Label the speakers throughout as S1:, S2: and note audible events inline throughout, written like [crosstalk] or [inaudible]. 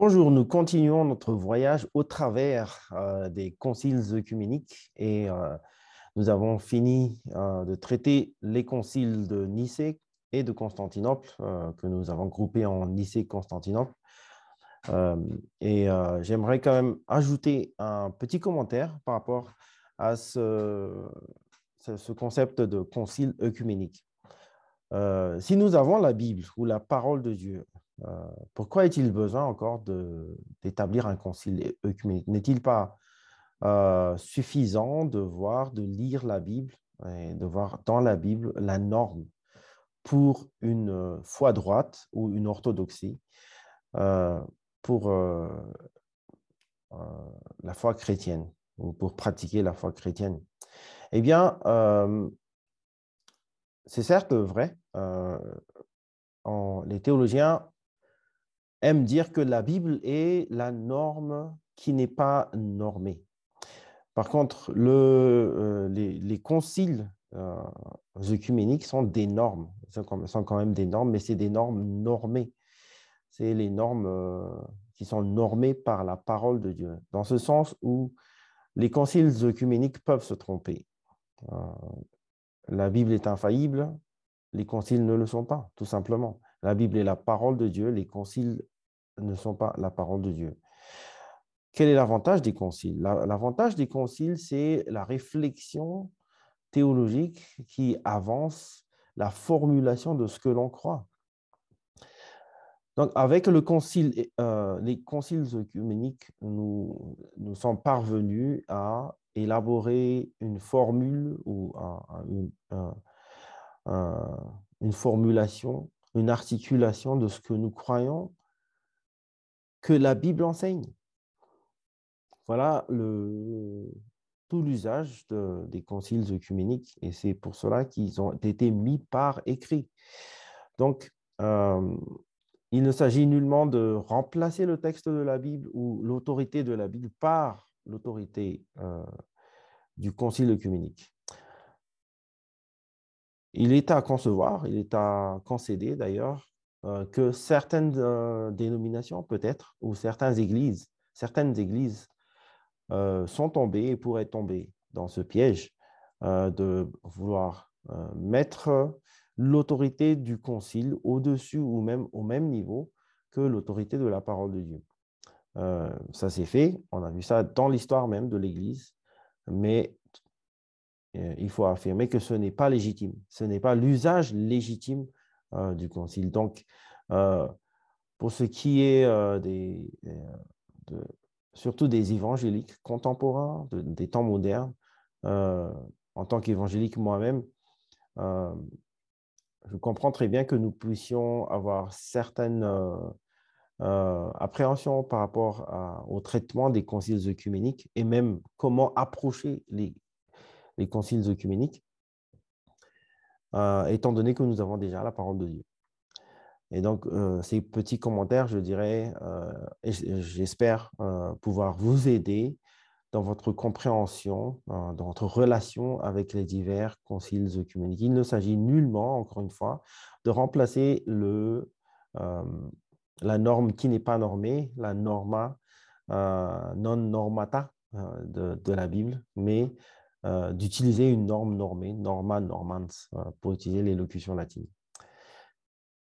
S1: Bonjour, nous continuons notre voyage au travers euh, des conciles œcuméniques et euh, nous avons fini euh, de traiter les conciles de Nicée et de Constantinople que nous avons groupés en Nicée-Constantinople. et j'aimerais quand même ajouter un petit commentaire par rapport à ce, ce concept de concile œcuménique. si nous avons la Bible ou la parole de Dieu pourquoi est-il besoin encore d'établir un concile œcuménique? N'est-il pas euh, suffisant de voir, de lire la Bible et de voir dans la Bible la norme pour une euh, foi droite ou une orthodoxie pour la foi chrétienne ou pour pratiquer la foi chrétienne? Eh bien, c'est certes vrai. les théologiens aime dire que la Bible est la norme qui n'est pas normée. Par contre, euh, les, conciles euh, œcuméniques sont des normes, sont quand même des normes, mais c'est des normes normées. C'est les normes euh, qui sont normées par la parole de Dieu, dans ce sens où les conciles œcuméniques peuvent se tromper. la Bible est infaillible, les conciles ne le sont pas, tout simplement. La Bible est la parole de Dieu, les conciles ne sont pas la parole de Dieu. Quel est l'avantage des conciles? L'avantage des conciles, c'est la réflexion théologique qui avance la formulation de ce que l'on croit. Donc, avec euh, les conciles œcuméniques, nous sommes parvenus à élaborer une formule ou une formulation, articulation de ce que nous croyons que la Bible enseigne. Voilà tout l'usage des conciles œcuméniques et c'est pour cela qu'ils ont été mis par écrit. Donc, euh, il ne s'agit nullement de remplacer le texte de la Bible ou l'autorité de la Bible par l'autorité euh, du concile œcuménique. Il est à concevoir, il est à concéder d'ailleurs euh, que certaines euh, dénominations, peut-être, ou certaines églises, certaines églises euh, sont tombées et pourraient tomber dans ce piège de vouloir mettre l'autorité du concile au-dessus ou même au même niveau que l'autorité de la parole de Dieu. ça s'est fait, on a vu ça dans l'histoire même de l'Église, mais il faut affirmer que ce n'est pas légitime, ce n'est pas l'usage légitime euh, du concile. Donc, euh, pour ce qui est euh, surtout des évangéliques contemporains, des temps modernes, en tant qu'évangélique moi-même, je comprends très bien que nous puissions avoir certaines appréhensions par rapport au traitement des conciles œcuméniques et même comment approcher les, les conciles œcuméniques. Euh, étant donné que nous avons déjà la parole de Dieu. Et donc, euh, ces petits commentaires, je dirais, euh, j'espère pouvoir vous aider dans votre compréhension, dans votre relation avec les divers conciles œcuméniques. Il ne s'agit nullement, encore une fois, de remplacer le, la norme qui n'est pas normée, la norma non normata de, de, la Bible, mais euh, d'utiliser une norme normée, norma normans, euh, pour utiliser l'élocution latine.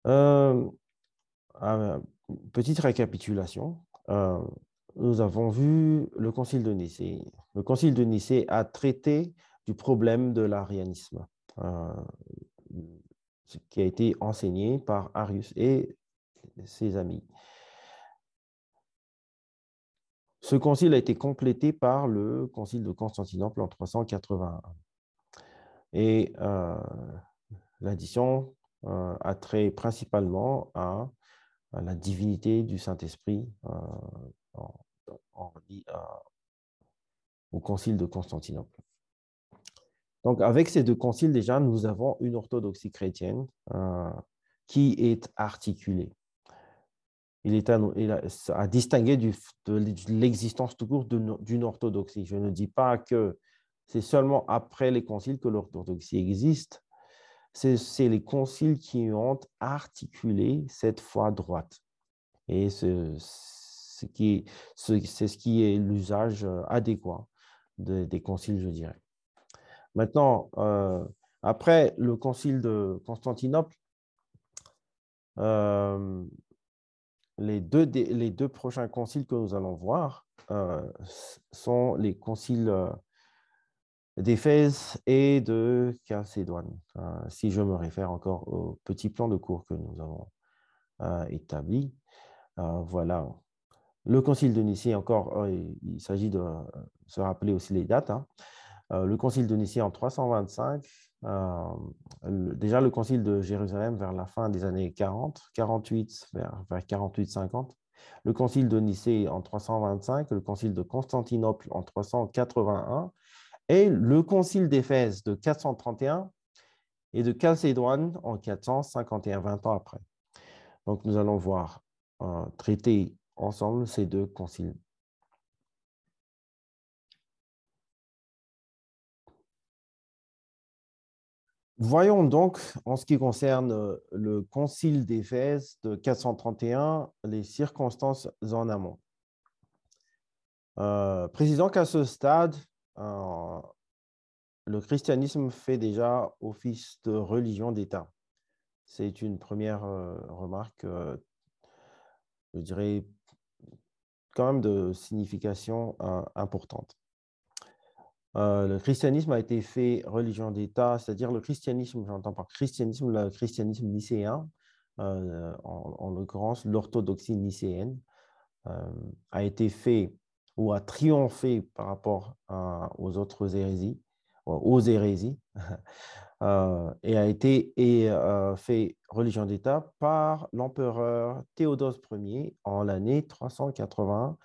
S1: Euh, petite récapitulation. nous avons vu le Concile de Nicée. Le Concile de Nicée a traité du problème de l'arianisme, qui a été enseigné par Arius et ses amis. Ce concile a été complété par le concile de Constantinople en 381. Et euh, l'addition euh, a trait principalement à, la divinité du Saint-Esprit euh, au concile de Constantinople. Donc, avec ces deux conciles, déjà, nous avons une orthodoxie chrétienne qui est articulée il est à, distinguer de, l'existence tout court d'une orthodoxie. Je ne dis pas que c'est seulement après les conciles que l'orthodoxie existe. C'est les conciles qui ont articulé cette foi droite. Et c'est ce qui est l'usage adéquat des conciles, je dirais. Maintenant, après le concile de Constantinople, les deux, les deux prochains conciles que nous allons voir sont les conciles d'Éphèse et de Chalcédoine, si je me réfère encore au petit plan de cours que nous avons établi. voilà. Le concile de Nicée, encore, il s'agit de se rappeler aussi les dates. Hein. Le concile de Nicée en 325, déjà le concile de Jérusalem vers la fin des années 40, 48 vers, vers 48-50, le concile de Nicée en 325, le concile de Constantinople en 381 et le concile d'Éphèse de 431 et de Chalcédoine en 451, 20 ans après. Donc nous allons voir euh, traiter ensemble ces deux conciles. Voyons donc, en ce qui concerne euh, le concile d'Éphèse de 431, les circonstances en amont. Euh, précisons qu'à ce stade, euh, le christianisme fait déjà office de religion d'État. C'est une première remarque, je dirais, quand même de signification importante. Euh, le christianisme a été fait religion d'État, c'est-à-dire le christianisme, j'entends par christianisme, le christianisme nicéen, euh, en, l'occurrence l'orthodoxie nicéenne, euh, a été fait ou a triomphé par rapport aux autres hérésies, aux hérésies, [laughs] et a été et, fait religion d'État par l'empereur Théodose Ier en l'année 380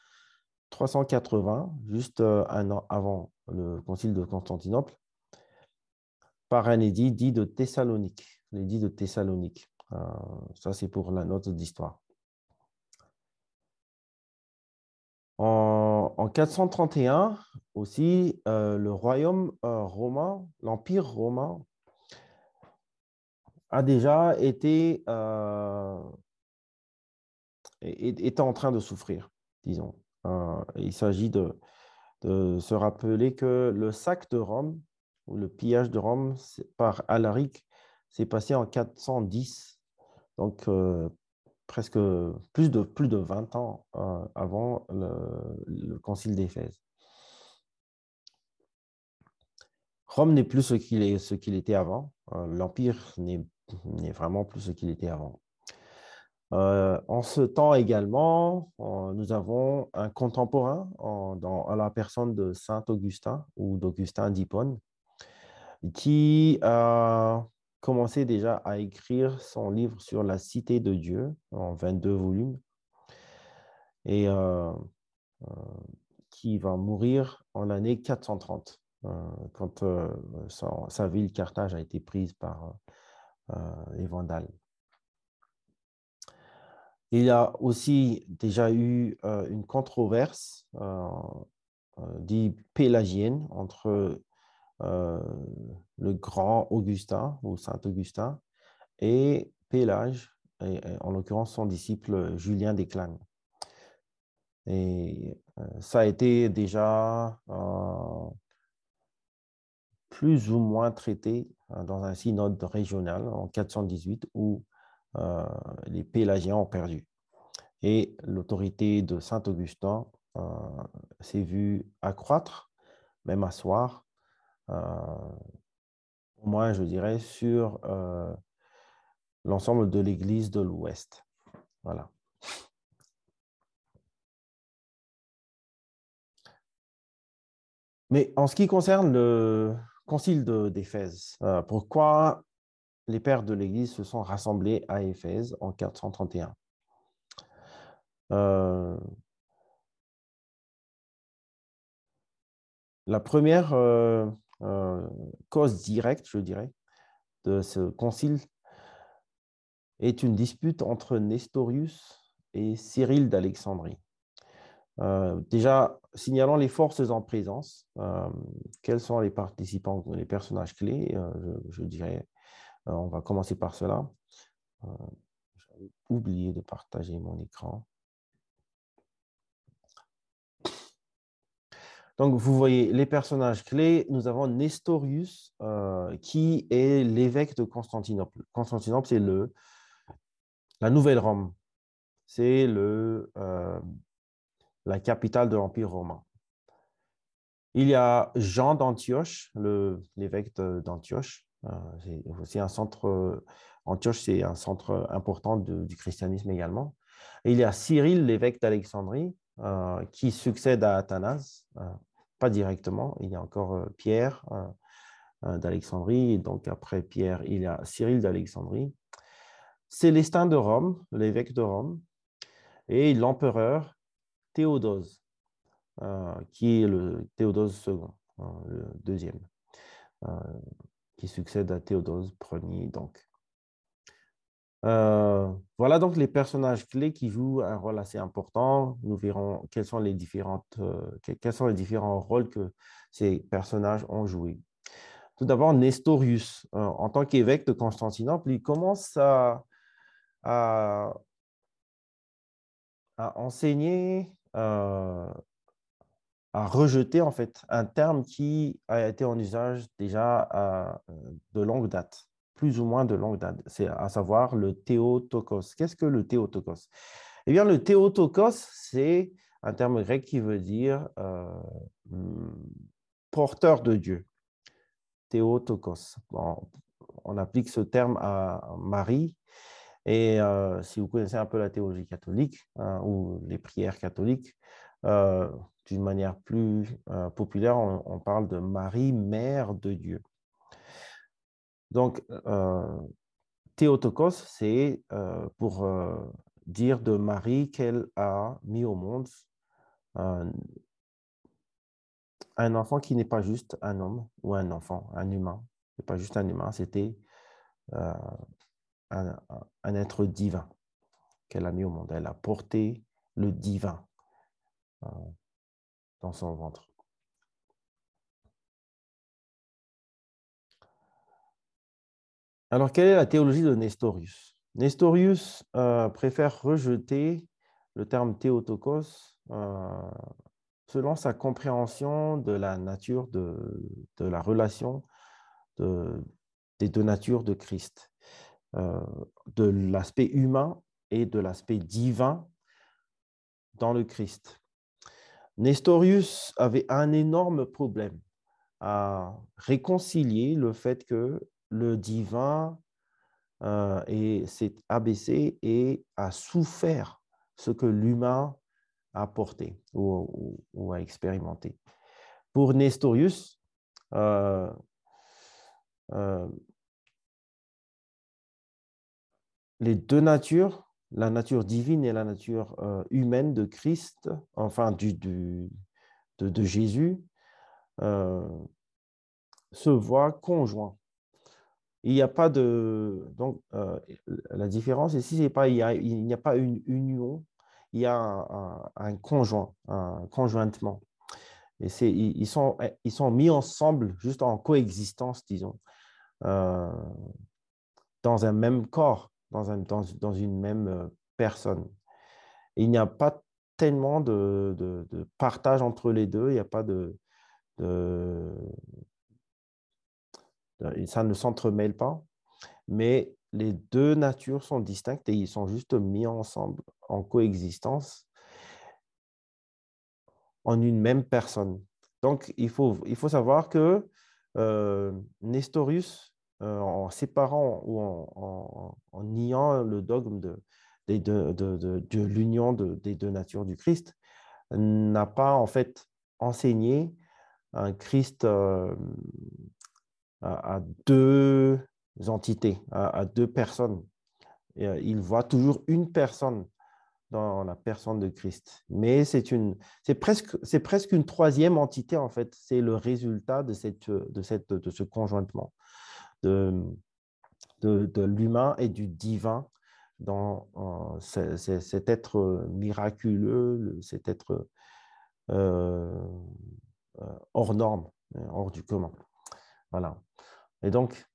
S1: 380, juste un an avant le concile de Constantinople, par un édit dit de Thessalonique, l'édit de Thessalonique. Euh, ça, c'est pour la note d'histoire. En, 431 aussi, euh, le royaume romain, l'empire romain, a déjà été était en train de souffrir, disons. Euh, il s'agit de, se rappeler que le sac de Rome, ou le pillage de Rome par Alaric, s'est passé en 410, donc euh, presque plus de, plus de 20 ans euh, avant le, concile d'Éphèse. Rome n'est plus ce qu'il était avant. L'Empire n'est vraiment plus ce qu'il était avant. Euh, en ce temps également, nous avons un contemporain dans, à la personne de Saint Augustin ou d'Augustin d'Hippone, qui a commencé déjà à écrire son livre sur la cité de Dieu en 22 volumes et euh, euh, qui va mourir en l'année 430 quand sa, ville Carthage a été prise par les Vandales. Il y a aussi déjà eu euh, une controverse euh, euh, dite pélagienne entre le grand Augustin ou Saint Augustin et Pélage, en l'occurrence son disciple Julien Desclanes. Et ça a été déjà plus ou moins traité dans un synode régional en 418 où euh, les Pélagiens ont perdu. Et l'autorité de Saint-Augustin euh, s'est vue accroître, même asseoir, euh, au moins, je dirais, sur l'ensemble de l'Église de l'Ouest. Voilà. Mais en ce qui concerne le concile d'Éphèse, pourquoi les pères de l'Église se sont rassemblés à Éphèse en 431. Euh, la première euh, euh, cause directe, je dirais, de ce concile est une dispute entre Nestorius et Cyril d'Alexandrie. déjà, signalons les forces en présence. quels sont les participants, les personnages clés je, dirais on va commencer par cela. J'ai oublié de partager mon écran. Donc, vous voyez les personnages clés. Nous avons Nestorius, euh, qui est l'évêque de Constantinople. Constantinople, c'est le, la Nouvelle Rome. C'est euh, la capitale de l'Empire romain. Il y a Jean d'Antioche, l'évêque d'Antioche. Euh, c'est un centre, Antioche, c'est un centre important du christianisme également. il y a Cyril, l'évêque d'Alexandrie, euh, qui succède à Athanase, euh, pas directement. Il y a encore Pierre d'Alexandrie, donc après Pierre, il y a Cyril d'Alexandrie. Célestin de Rome, l'évêque de Rome, et l'empereur Théodose. Euh, qui est le Théodose II, hein, le deuxième, euh, qui succède à Théodose Ier. Donc. Euh, voilà donc les personnages clés qui jouent un rôle assez important. Nous verrons quels sont les, différentes, quels sont les différents rôles que ces personnages ont joués. Tout d'abord, Nestorius, en tant qu'évêque de Constantinople, il commence à, à, enseigner a rejeté en fait un terme qui a été en usage déjà euh, de longue date, plus ou moins de longue date, c'est à savoir le théotokos. Qu'est-ce que le théotokos? Eh bien, le théotokos, c'est un terme grec qui veut dire euh, hmm, porteur de Dieu. Théotokos. on applique ce terme à Marie. Et euh, si vous connaissez un peu la théologie catholique hein, ou les prières catholiques, d'une manière plus euh, populaire, on, parle de Marie, mère de Dieu. Donc, euh, Théotokos, c'est euh, pour dire de Marie qu'elle a mis au monde un enfant qui n'est pas juste un homme ou un enfant, un humain. Ce n'est pas juste un humain, c'était un, être divin qu'elle a mis au monde. Elle a porté le divin dans son ventre. Alors, quelle est la théologie de Nestorius? Nestorius euh, préfère rejeter le terme théotokos euh, selon sa compréhension de la nature de, la relation des deux natures de Christ, euh, de l'aspect humain et de l'aspect divin dans le Christ. Nestorius avait un énorme problème à réconcilier le fait que le divin euh, s'est abaissé et a souffert ce que l'humain a porté ou, a expérimenté. Pour Nestorius, euh, euh, les deux natures la nature divine et la nature humaine de Christ, enfin de, Jésus, se voient conjoints. Il n'y a pas de. Donc, euh, la différence ici, c'est pas, il n'y a, pas une union, il y a un, conjoint, un conjointement. Et c'est, ils, sont, ils sont mis ensemble, juste en coexistence, disons, dans un même corps dans, un, dans, dans une même euh, personne. il n'y a pas tellement de, de, partage entre les deux, il n'y a pas de, Ça ne s'entremêle pas, mais les deux natures sont distinctes et ils sont juste mis ensemble, en coexistence, en une même personne. Donc, il faut, il faut savoir que euh, Nestorius euh, en séparant ou en, niant le dogme de, l'union des deux natures du Christ, n'a pas en fait enseigné un Christ euh, à, deux entités, à, deux personnes. Euh, il voit toujours une personne dans la personne de Christ. Mais c'est une, c'est presque, c'est presque une troisième entité en fait. C'est le résultat de cette, de cette, de ce conjointement de, de, l'humain et du divin dans euh, cet être miraculeux, cet être euh, euh, hors norme, hors du commun. Voilà. Et donc,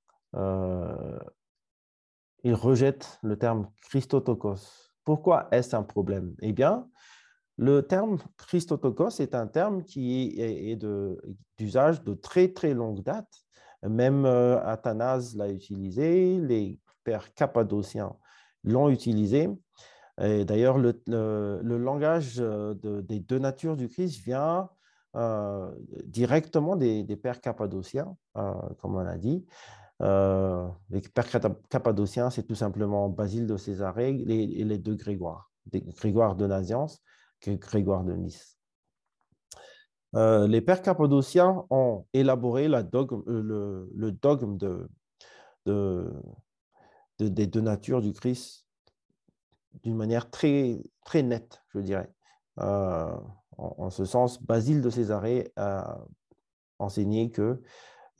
S1: il rejette le terme Christotokos. Pourquoi est-ce un problème? Eh bien, Le terme Christotokos est un terme qui est d'usage de, très très longue date. Même euh, Athanase l'a utilisé, les pères cappadociens l'ont utilisé. D'ailleurs, le, langage euh, des deux natures du Christ vient euh, directement des, pères cappadociens, comme on a dit. les pères cappadociens, c'est tout simplement Basile de Césarée et, les deux Grégoire, Grégoire de Naziance que Grégoire de Nice. Euh, les pères cappadociens ont élaboré euh, le, dogme de, des deux natures du Christ d'une manière très, très nette, je dirais. Euh, en, ce sens, Basile de Césarée a enseigné que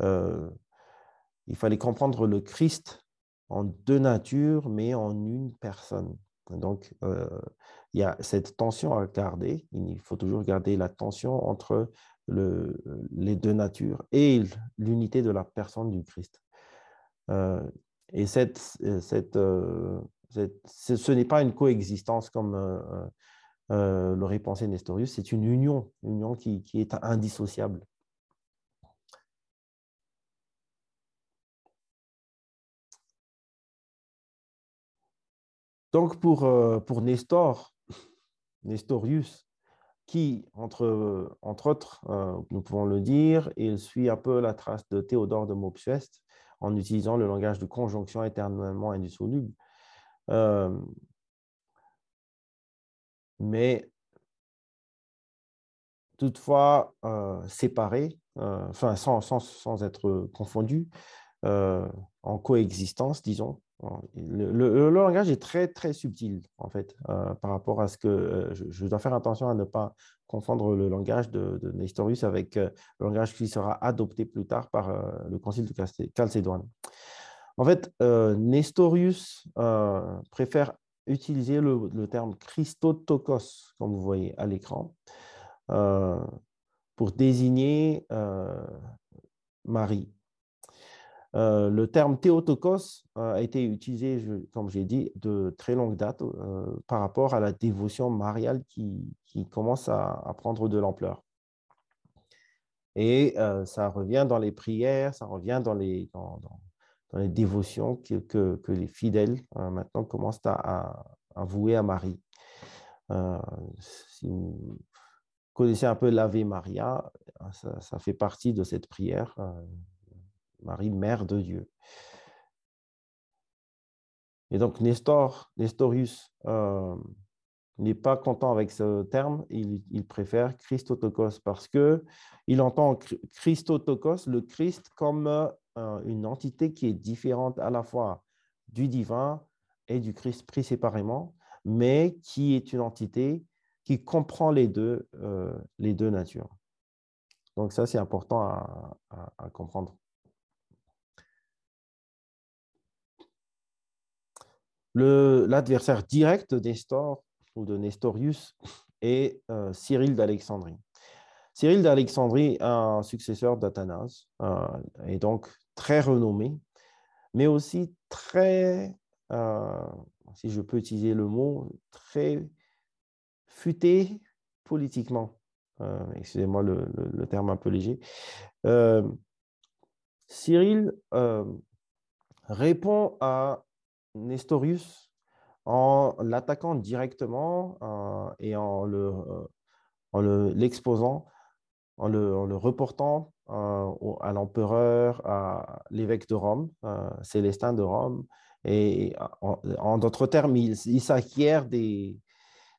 S1: il fallait comprendre le Christ en deux natures, mais en une personne. Donc, il y a cette tension à garder. Il faut toujours garder la tension entre les deux natures et l'unité de la personne du Christ. et cette, ce n'est pas une coexistence comme l'aurait pensé Nestorius, c'est une union, une union qui est indissociable. Donc, pour, euh, pour Nestor, Nestorius, qui, entre, entre autres, euh, nous pouvons le dire, il suit un peu la trace de Théodore de Mopsuest en utilisant le langage de conjonction éternellement indissoluble. Euh, mais toutefois séparés, enfin sans, sans, sans, être confondus, en coexistence, disons, le, langage est très, très subtil, en fait, euh, par rapport à ce que euh, je, dois faire attention à ne pas confondre le langage de, Nestorius avec euh, le langage qui sera adopté plus tard par le Concile de Chalcédoine. En fait, Nestorius préfère utiliser le, terme Christotokos, comme vous voyez à l'écran, pour désigner Marie. Euh, le terme théotokos euh, a été utilisé, comme j'ai dit, de très longue date euh, par rapport à la dévotion mariale qui, commence à, prendre de l'ampleur. Et ça revient dans les prières, ça revient dans les, les dévotions que, les fidèles maintenant commencent à, vouer à Marie. si vous connaissez un peu l'Ave Maria, ça, fait partie de cette prière Marie, Mère de Dieu. Et donc Nestor, Nestorius euh, n'est pas content avec ce terme, il, préfère Christotokos parce que il entend Christotokos, le Christ, comme euh, une entité qui est différente à la fois du divin et du Christ pris séparément, mais qui est une entité qui comprend les deux, euh, natures. Donc ça, c'est important à comprendre. L'adversaire direct de Nestor ou de Nestorius est euh, Cyril d'Alexandrie. Cyril d'Alexandrie un successeur d'Athanase euh, donc très renommé, mais aussi très, euh, si je peux utiliser le mot, très futé politiquement. Excusez-moi le, terme un peu léger. Cyril répond à Nestorius en l'attaquant directement euh, et en le, euh, l'exposant, en, le, reportant euh, à l'empereur, à l'évêque de Rome, Célestin de Rome. Et en, d'autres termes, il, s'acquiert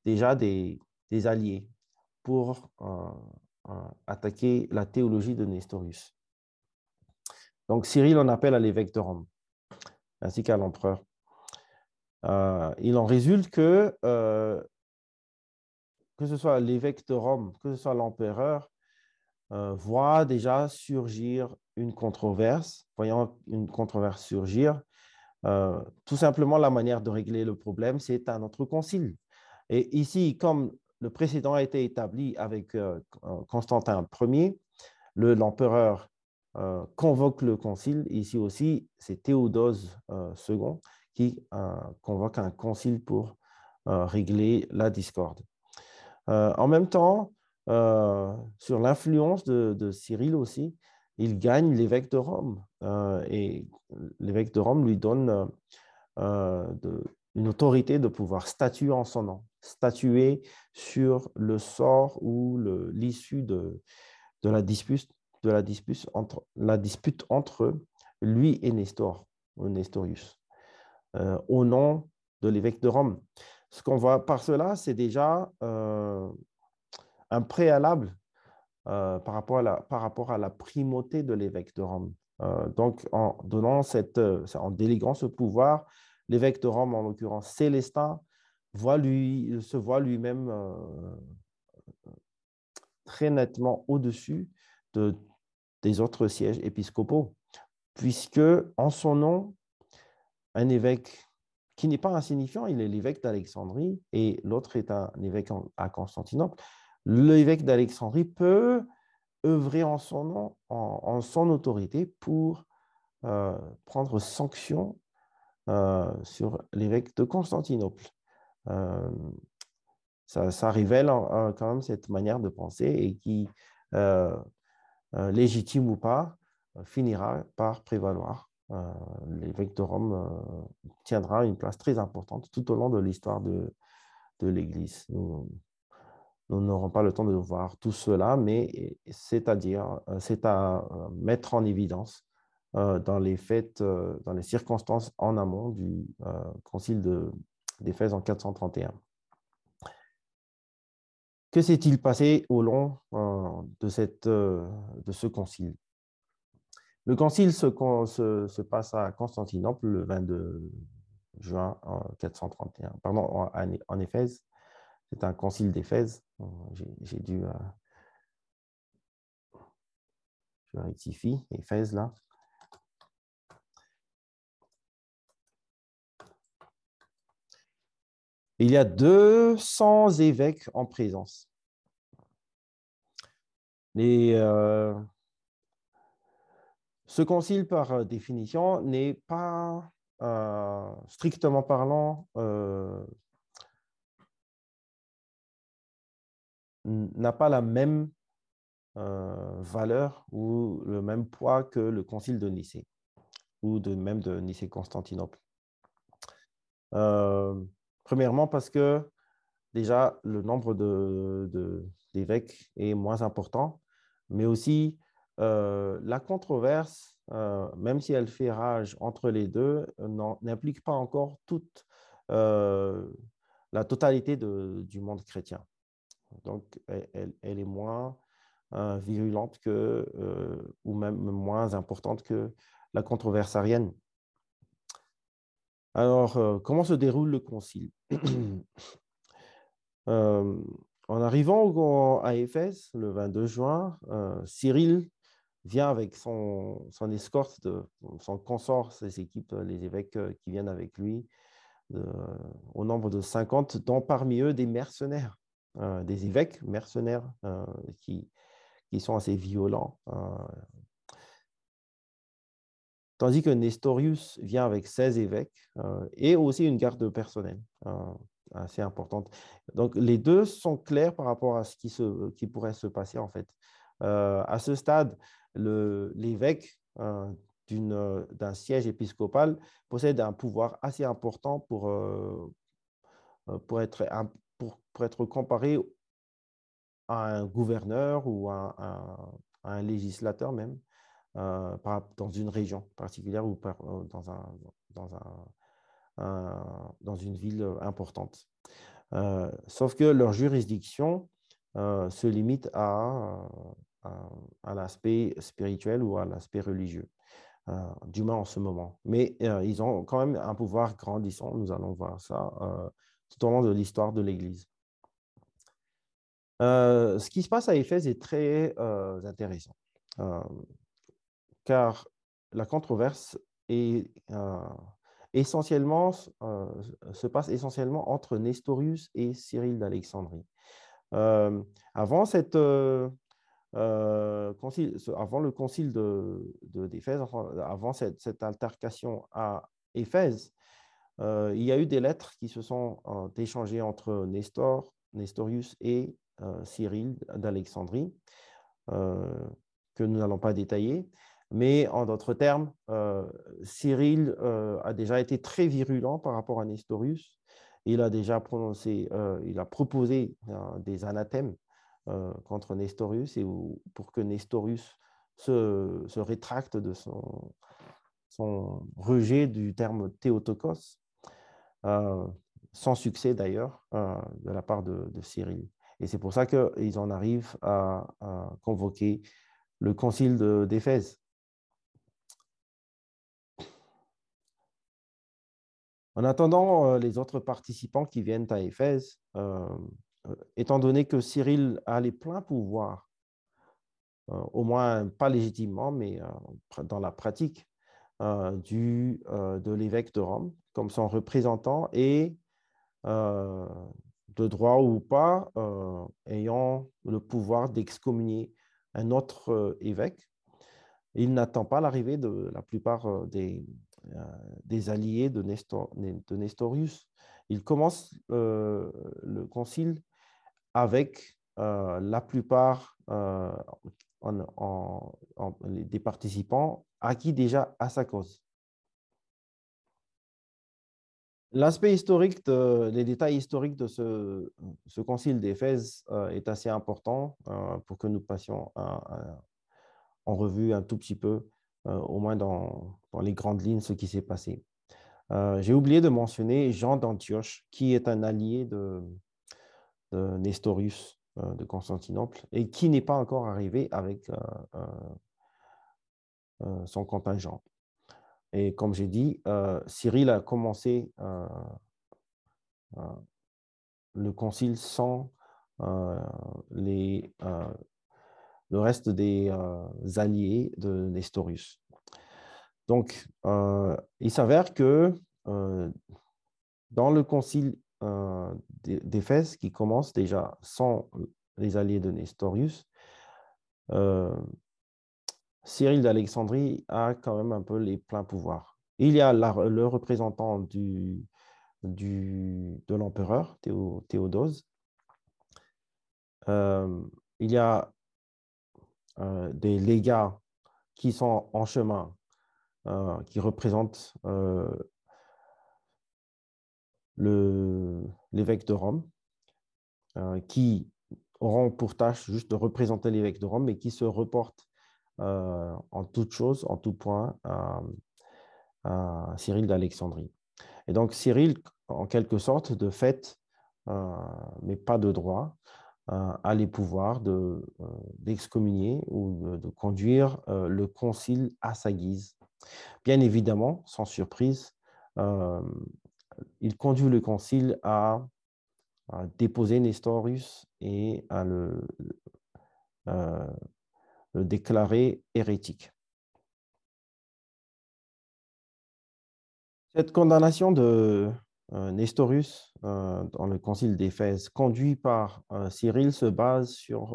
S1: déjà des, alliés pour attaquer la théologie de Nestorius. Donc Cyril en appelle à l'évêque de Rome, ainsi qu'à l'empereur. Euh, il en résulte que, euh, que ce soit l'évêque de Rome, que ce soit l'empereur, euh, voit déjà surgir une controverse, voyant une controverse surgir, tout simplement la manière de régler le problème, c'est un autre concile. Et ici, comme le précédent a été établi avec Constantin Ier, l'empereur convoque le concile. Ici aussi, c'est Théodose II qui euh, convoque un concile pour euh, régler la discorde. en même temps, sur l'influence de, Cyril aussi, il gagne l'évêque de Rome. et l'évêque de Rome lui donne une autorité de pouvoir statuer en son nom, statuer sur le sort ou l'issue de, de, la dispute, de la dispute entre, la dispute entre lui et Nestor, ou Nestorius, euh, au nom de l'évêque de Rome. Ce qu'on voit par cela, c'est déjà euh, un préalable euh, par, rapport à la, par rapport à la primauté de l'évêque de Rome. donc, en donnant cette, en déléguant ce pouvoir, l'évêque de Rome, en l'occurrence Célestin, voit lui, se voit lui-même très nettement au-dessus de, des autres sièges épiscopaux puisque en son nom, un évêque qui n'est pas insignifiant, il est l'évêque d'Alexandrie et l'autre est un évêque à Constantinople. L'évêque d'Alexandrie peut œuvrer en son nom, en, son autorité, pour euh, prendre sanction euh, sur l'évêque de Constantinople. Euh, ça, révèle quand même cette manière de penser et qui, légitime ou pas, finira par prévaloir. L'évêque de Rome tiendra une place très importante tout au long de l'histoire de, l'Église. N'aurons pas le temps de voir tout cela, mais c'est-à-dire, c'est à mettre en évidence dans les fêtes, dans les circonstances en amont du concile d'Éphèse en 431. Que s'est-il passé au long de, cette, de ce concile? Le concile se, passe à Constantinople le 22 juin 431, pardon, en, Éphèse. C'est un concile d'Éphèse. J'ai dû. Euh, je rectifie, Éphèse là. Il y a 200 évêques en présence. Euh, ce concile, par euh, définition, n'est pas euh, strictement parlant n'a pas la même valeur ou le même poids que le concile de Nicée ou de même de Nicée-Constantinople. premièrement parce que déjà le nombre d'évêques est moins important, mais aussi euh, la controverse, euh, même si elle fait rage entre les deux, n'implique pas encore toute euh, la totalité du monde chrétien. Donc, elle, est moins virulente que, ou même moins importante que la controverse arienne. Alors, comment se déroule le concile? [clears throat] En arrivant à Éphèse le 22 juin, Cyril vient avec son, escorte, son consort, ses équipes, les évêques euh, qui viennent avec lui, au nombre de 50, dont parmi eux des mercenaires, euh, des évêques mercenaires euh, qui, qui sont assez violents. tandis que Nestorius vient avec 16 évêques et aussi une garde personnelle assez importante. Donc les deux sont clairs par rapport à ce qui, se, qui pourrait se passer en fait. à ce stade, l'évêque euh, euh, d'un siège épiscopal possède un pouvoir assez important pour, euh, pour, être, être comparé à un gouverneur ou à, un législateur même dans une région particulière ou dans, un, dans, un, dans une ville importante. sauf que leur juridiction se limite à, à, l'aspect spirituel ou à l'aspect religieux, euh, du moins en ce moment. Mais euh, ils ont quand même un pouvoir grandissant, nous allons voir ça euh, tout au long de l'histoire de l'Église. Ce qui se passe à Éphèse est très intéressant, car la controverse est essentiellement, se passe essentiellement entre Nestorius et Cyril d'Alexandrie. avant cette, euh, avant le concile d'Éphèse, de, avant cette, altercation à Éphèse, euh, il y a eu des lettres qui se sont euh, échangées entre Nestor Nestorius et Cyril d'Alexandrie, que nous n'allons pas détailler. Mais en d'autres termes, Cyril a déjà été très virulent par rapport à Nestorius. Il a déjà prononcé, il a proposé des anathèmes contre Nestorius et pour que Nestorius se, rétracte de son, rejet du terme théotokos, euh, sans succès d'ailleurs euh, de la part de, Cyril. Et c'est pour ça qu'ils en arrivent à, convoquer le concile d'Éphèse. En attendant euh, les autres participants qui viennent à Éphèse, étant donné que Cyril a les pleins pouvoirs, au moins pas légitimement, mais dans la pratique, euh, du, euh, de l'évêque de Rome comme son représentant et euh, de droit ou pas, ayant le pouvoir d'excommunier un autre évêque. Il n'attend pas l'arrivée de la plupart des, des alliés de, Nestorius. Il commence le concile avec la plupart des participants acquis déjà à sa cause. L'aspect historique, les détails historiques de ce, concile d'Éphèse euh, est assez important euh, pour que nous passions en revue un tout petit peu, euh, au moins dans, les grandes lignes, ce qui s'est passé. J'ai oublié de mentionner Jean d'Antioche, qui est un allié de, Nestorius de Constantinople et qui n'est pas encore arrivé avec son contingent. Et comme j'ai dit, euh, Cyril a commencé euh, le concile sans les, le reste des alliés de Nestorius. Donc, il s'avère que dans le concile d'Éphèse, qui commence déjà sans les alliés de Nestorius, Cyril d'Alexandrie a quand même un peu les pleins pouvoirs. Il y a le représentant de l'empereur, Théodose. Euh, il y a euh, des légats qui sont en chemin, euh, qui représentent l'évêque de Rome, qui auront pour tâche juste de représenter l'évêque de Rome, mais qui se reportent euh, en toute chose, en tout point, à, Cyril d'Alexandrie. Et donc Cyril, en quelque sorte, de fait, euh, mais pas de droit, euh, a les pouvoirs d'excommunier ou de, conduire le concile à sa guise. Bien évidemment, sans surprise, il conduit le concile à, déposer Nestorius et à le, le hérétique. Cette condamnation de euh, Nestorius euh, dans le concile d'Éphèse, conduit par euh, Cyril, se base sur,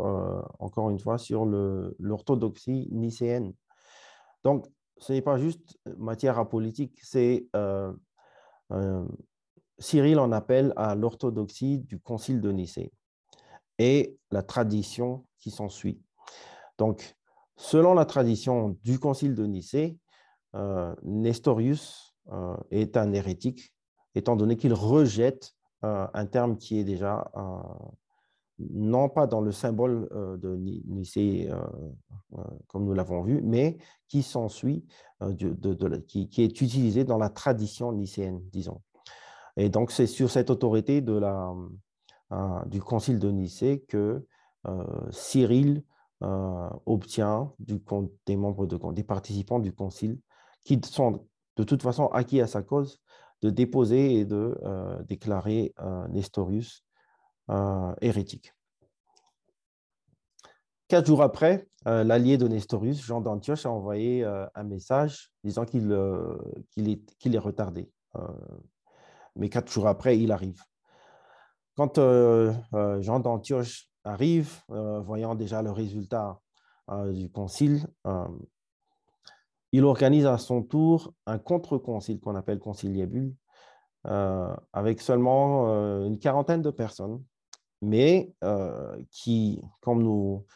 S1: encore une fois, sur l'orthodoxie nicéenne. Donc, ce n'est pas juste matière apolitique, c'est Cyril en appelle à l'orthodoxie du concile de Nicée et la tradition qui s'ensuit. Donc, selon la tradition du Concile de Nicée, euh, Nestorius euh, est un hérétique, étant donné qu'il rejette euh, un terme qui est déjà non pas dans le symbole de Nicée comme nous l'avons vu, mais qui s'ensuit, qui, est utilisé dans la tradition nicéenne, disons. Et donc, c'est sur cette autorité de la, du Concile de Nicée que Cyril euh, obtient du, des membres de, des participants du concile qui sont de toute façon acquis à sa cause de déposer et de euh, déclarer euh, Nestorius hérétique. Quatre jours après, l'allié de Nestorius, Jean d'Antioche, a envoyé un message disant qu'il est, est, retardé. mais quatre jours après, il arrive. Quand Jean d'Antioche arrive, euh, voyant déjà le résultat euh, du concile, euh, il organise à son tour un contre-concile qu'on appelle conciliabule, avec seulement une quarantaine de personnes, mais qui, comme nous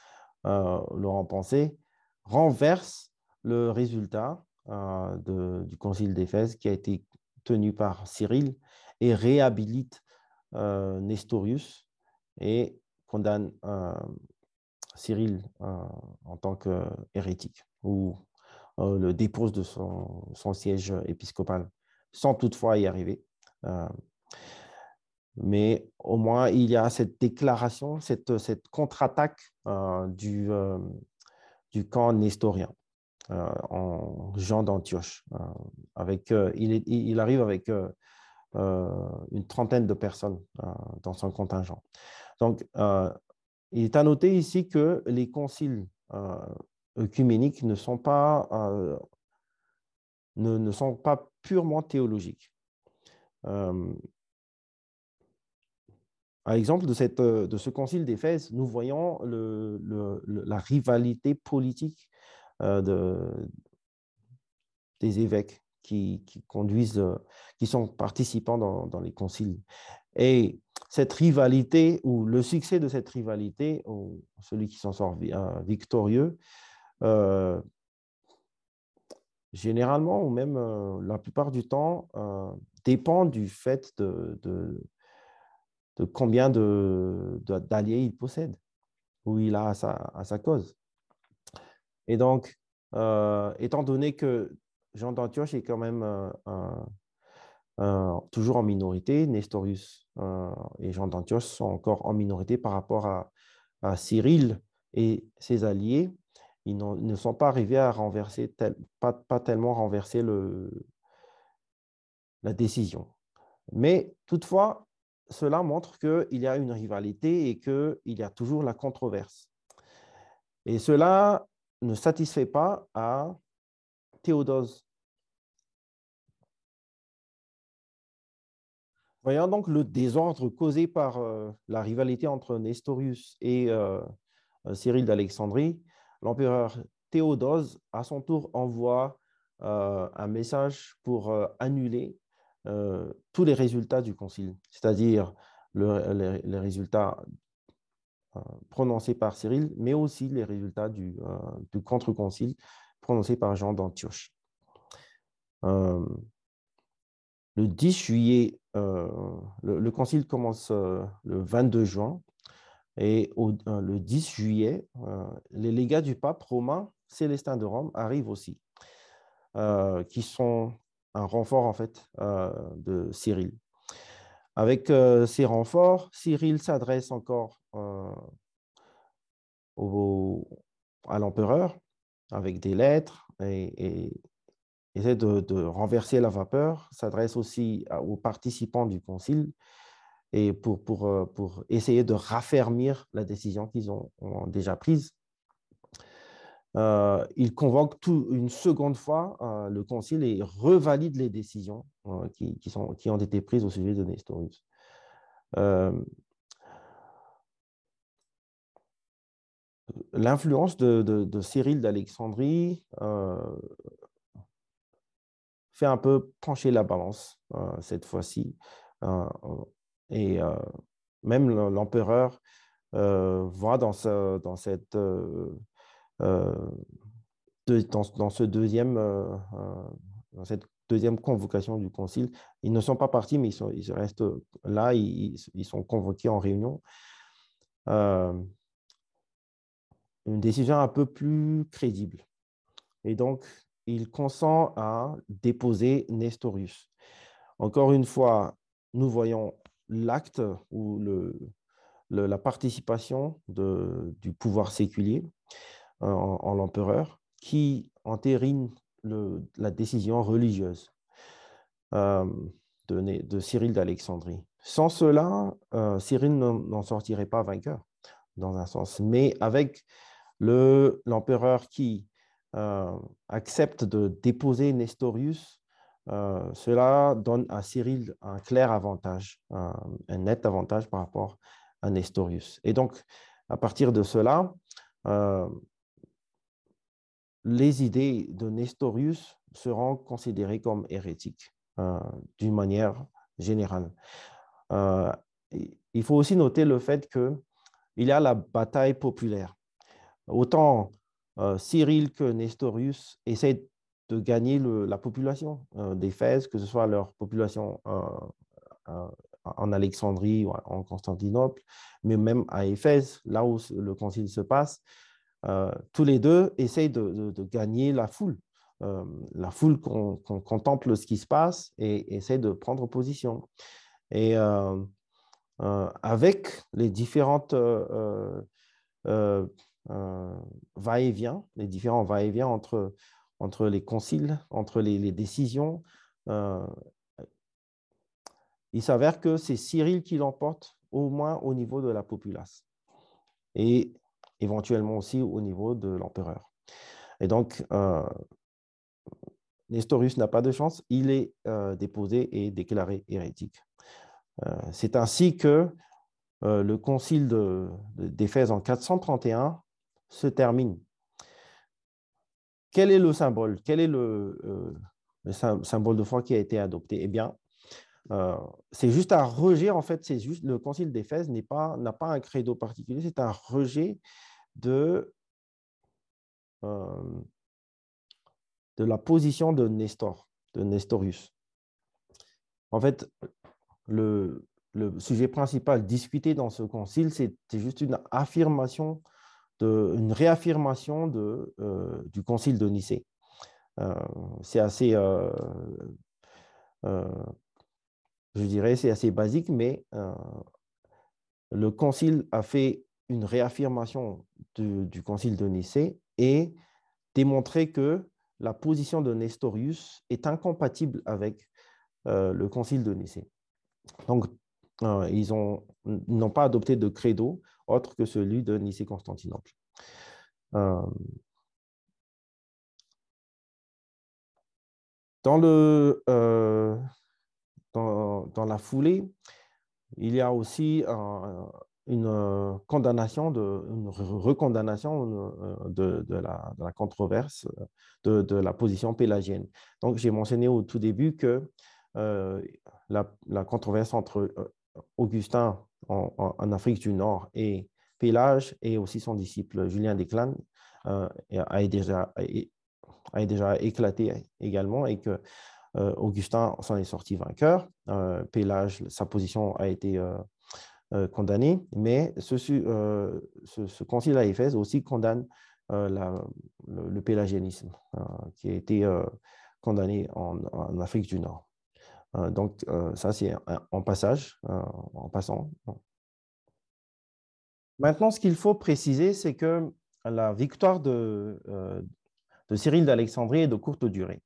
S1: l'aurons pensé, renverse le résultat du Concile d'Éphèse qui a été tenu par Cyril et réhabilite Nestorius et condamne Cyril en tant qu'hérétique ou le dépose de son, siège épiscopal sans toutefois y arriver. mais au moins, il y a cette déclaration, cette, contre-attaque du, du camp nestorien en Jean d'Antioche. il, arrive avec une trentaine de personnes dans son contingent. Donc, il est à noter ici que les conciles œcuméniques ne sont pas, ne, ne, sont pas purement théologiques. à l'exemple de, de ce concile d'Éphèse, nous voyons le, la rivalité politique de, des évêques qui, conduisent, qui sont participants dans, les conciles. Et cette rivalité ou le succès de cette rivalité, ou celui qui s'en sort euh, victorieux, euh, généralement ou même euh, la plupart du temps, dépend du fait de, de, combien d'alliés il possède ou il a à sa cause. Et donc, étant donné que Jean d'Antioche est quand même euh, toujours en minorité. Nestorius euh, et Jean d'Antioche sont encore en minorité par rapport à, Cyril et ses alliés. Ils ne sont pas arrivés à renverser, pas, tellement renverser la décision. Mais toutefois, cela montre qu'il y a une rivalité et qu'il y a toujours la controverse. Et cela ne satisfait pas à Théodose, Voyant donc le désordre causé par euh, la rivalité entre Nestorius et euh, euh, Cyril d'Alexandrie, l'empereur Théodose, à son tour, envoie un message pour annuler tous les résultats du concile, c'est-à-dire les, résultats prononcés par Cyril, mais aussi les résultats du, du contre-concile prononcé par Jean d'Antioche. Le 10 juillet, euh, le, concile commence euh, le 22 juin et euh, le 10 juillet, les légats du pape romain Célestin de Rome arrivent aussi, qui sont un renfort en fait de Cyril. Avec ces renforts, Cyril s'adresse encore à l'empereur avec des lettres et, essaie de, renverser la vapeur, s'adresse aussi aux participants du concile et euh, pour essayer de raffermir la décision qu'ils ont, déjà prise. Euh, il convoque une seconde fois euh, le concile et revalide les décisions qui ont été prises au sujet de Nestorius. L'influence de, de, de, Cyril d'Alexandrie fait un peu pencher la balance euh, cette fois-ci. Euh, et euh, même l'empereur voit dans, ce, dans, cette, dans, ce deuxième, dans cette deuxième convocation du concile. Ils ne sont pas partis, mais ils, restent là, ils, sont convoqués en réunion. une décision un peu plus crédible. Et donc, il consent à déposer Nestorius. Encore une fois, nous voyons l'acte ou la participation du pouvoir séculier euh, en, l'empereur qui entérine la décision religieuse euh, de, Cyril d'Alexandrie. Sans cela, euh, Cyril n'en sortirait pas vainqueur, dans un sens. Mais avec l'empereur qui accepte de déposer Nestorius, euh, cela donne à Cyril un clair avantage, un, net avantage par rapport à Nestorius. Et donc, à partir de cela, euh, les idées de Nestorius seront considérées comme hérétiques d'une manière générale. il faut aussi noter le fait qu'il y a la bataille populaire. Autant Cyril que Nestorius essaient de gagner la population d'Éphèse, que ce soit leur population en Alexandrie ou en Constantinople, mais même à Éphèse, là où le concile se passe, tous les deux essayent de, gagner la foule. la foule qu'on contemple ce qui se passe et essaie de prendre position. Et avec les différentes va-et-vient, les différents va-et-vient entre, entre les conciles, entre les, décisions, il s'avère que c'est Cyril qui l'emporte au moins au niveau de la populace et éventuellement aussi au niveau de l'empereur. Et donc, euh, Nestorius n'a pas de chance, il est euh, déposé et déclaré hérétique. Euh, c'est ainsi que le concile d'Éphèse en 431 se termine. Quel est le symbole? Quel est le, le symbole de foi qui a été adopté? Eh bien, euh, c'est juste un rejet, en fait, c'est juste le concile d'Éphèse n'a pas, un credo particulier, c'est un rejet de, euh, de la position de Nestor, de Nestorius. En fait, le, le sujet principal discuté dans ce concile, c'est juste une affirmation, de, une réaffirmation de, euh, du concile de Nicée. c'est assez je dirais, c'est assez basique, mais euh, le concile a fait une réaffirmation du concile de Nicée et démontré que la position de Nestorius est incompatible avec euh, le concile de Nicée. Donc, euh, ils n'ont pas adopté de credo autre que celui de Nicée-Constantinople. dans le dans, la foulée, il y a aussi une condamnation, une recondamnation euh, de, la, controverse de, la position pélagienne. Donc, j'ai mentionné au tout début que euh, la, controverse entre euh, Augustin en, Afrique du Nord et Pélage et aussi son disciple Julien Desclanes a, déjà, a, déjà éclaté également et que euh, Augustin s'en est sorti vainqueur. Euh, Pélage, sa position a été euh, condamnée, mais ce, ce, concile à Éphèse aussi condamne le, pélagianisme qui a été condamné en, Afrique du Nord. Donc, ça, c'est en passage, en passant. Maintenant, ce qu'il faut préciser, c'est que la victoire de, de Cyril d'Alexandrie est de courte durée.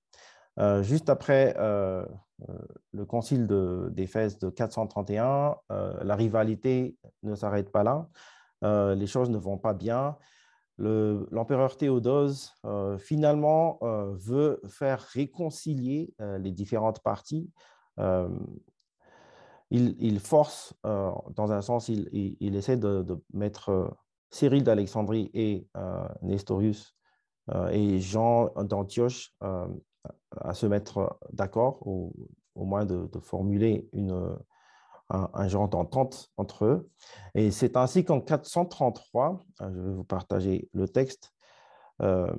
S1: Euh, juste après euh, euh, le concile d'Éphèse de, 431, la rivalité ne s'arrête pas là. les choses ne vont pas bien. L'empereur Théodose, finalement, veut faire réconcilier les différentes parties. Il, force, dans un sens, il, essaie de, mettre Cyril d'Alexandrie et Nestorius et Jean d'Antioche à se mettre d'accord, ou au moins de, formuler une, un, genre d'entente entre eux. Et c'est ainsi qu'en 433, euh, je vais vous partager le texte, euh,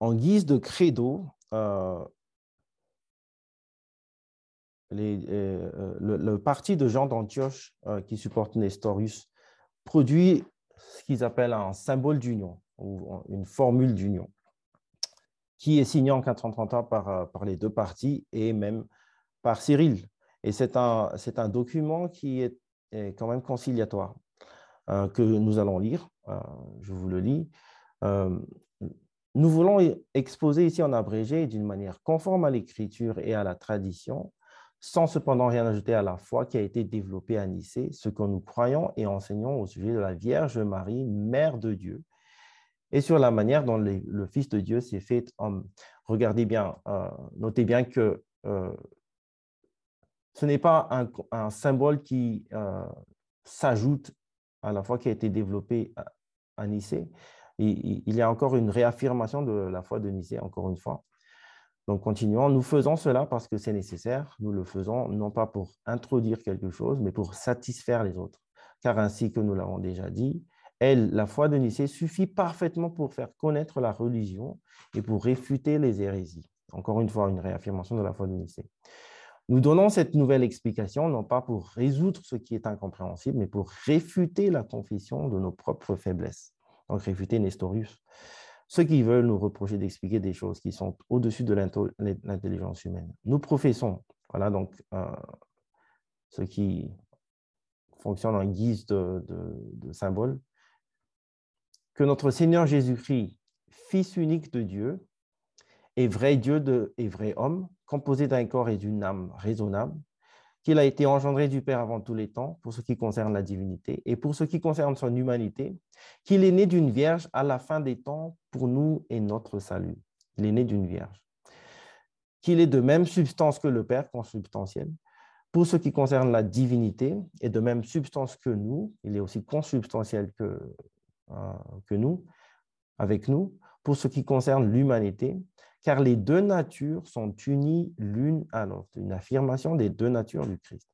S1: en guise de credo, euh, euh, le, parti de Jean d'Antioche qui supporte Nestorius produit ce qu'ils appellent un symbole d'union ou une formule d'union qui est signé en 430 par, euh, par les deux partis et même par Cyril. Et c'est un, un document qui est, quand même conciliatoire que nous allons lire. je vous le lis. nous voulons exposer ici en abrégé d'une manière conforme à l'écriture et à la tradition sans cependant rien ajouter à la foi qui a été développée à Nicée, ce que nous croyons et enseignons au sujet de la Vierge Marie, Mère de Dieu, et sur la manière dont le, Fils de Dieu s'est fait homme. Regardez bien, euh, notez bien que euh, ce n'est pas un, symbole qui euh, s'ajoute à la foi qui a été développée à, Nicée. il, y a encore une réaffirmation de la foi de Nicée, encore une fois. Donc, continuons. Nous faisons cela parce que c'est nécessaire. Nous le faisons non pas pour introduire quelque chose, mais pour satisfaire les autres. Car ainsi que nous l'avons déjà dit, elle, la foi de Nicée, suffit parfaitement pour faire connaître la religion et pour réfuter les hérésies. Encore une fois, une réaffirmation de la foi de Nicée. Nous donnons cette nouvelle explication non pas pour résoudre ce qui est incompréhensible, mais pour réfuter la confession de nos propres faiblesses. Donc, réfuter Nestorius. Ceux qui veulent nous reprocher d'expliquer des choses qui sont au-dessus de l'intelligence humaine. Nous professons, voilà donc euh, ce qui fonctionne en guise de, de symbole, que notre Seigneur Jésus-Christ, Fils unique de Dieu, est vrai Dieu et vrai homme, composé d'un corps et d'une âme raisonnable, qu'il a été engendré du Père avant tous les temps, pour ce qui concerne la divinité, et pour ce qui concerne son humanité, qu'il est né d'une vierge à la fin des temps pour nous et notre salut. Il est né d'une vierge. Qu'il est de même substance que le Père, consubstantiel, pour ce qui concerne la divinité, et de même substance que nous, il est aussi consubstantiel que, que nous, avec nous, pour ce qui concerne l'humanité, car les deux natures sont unies l'une à l'autre. Une affirmation des deux natures du Christ.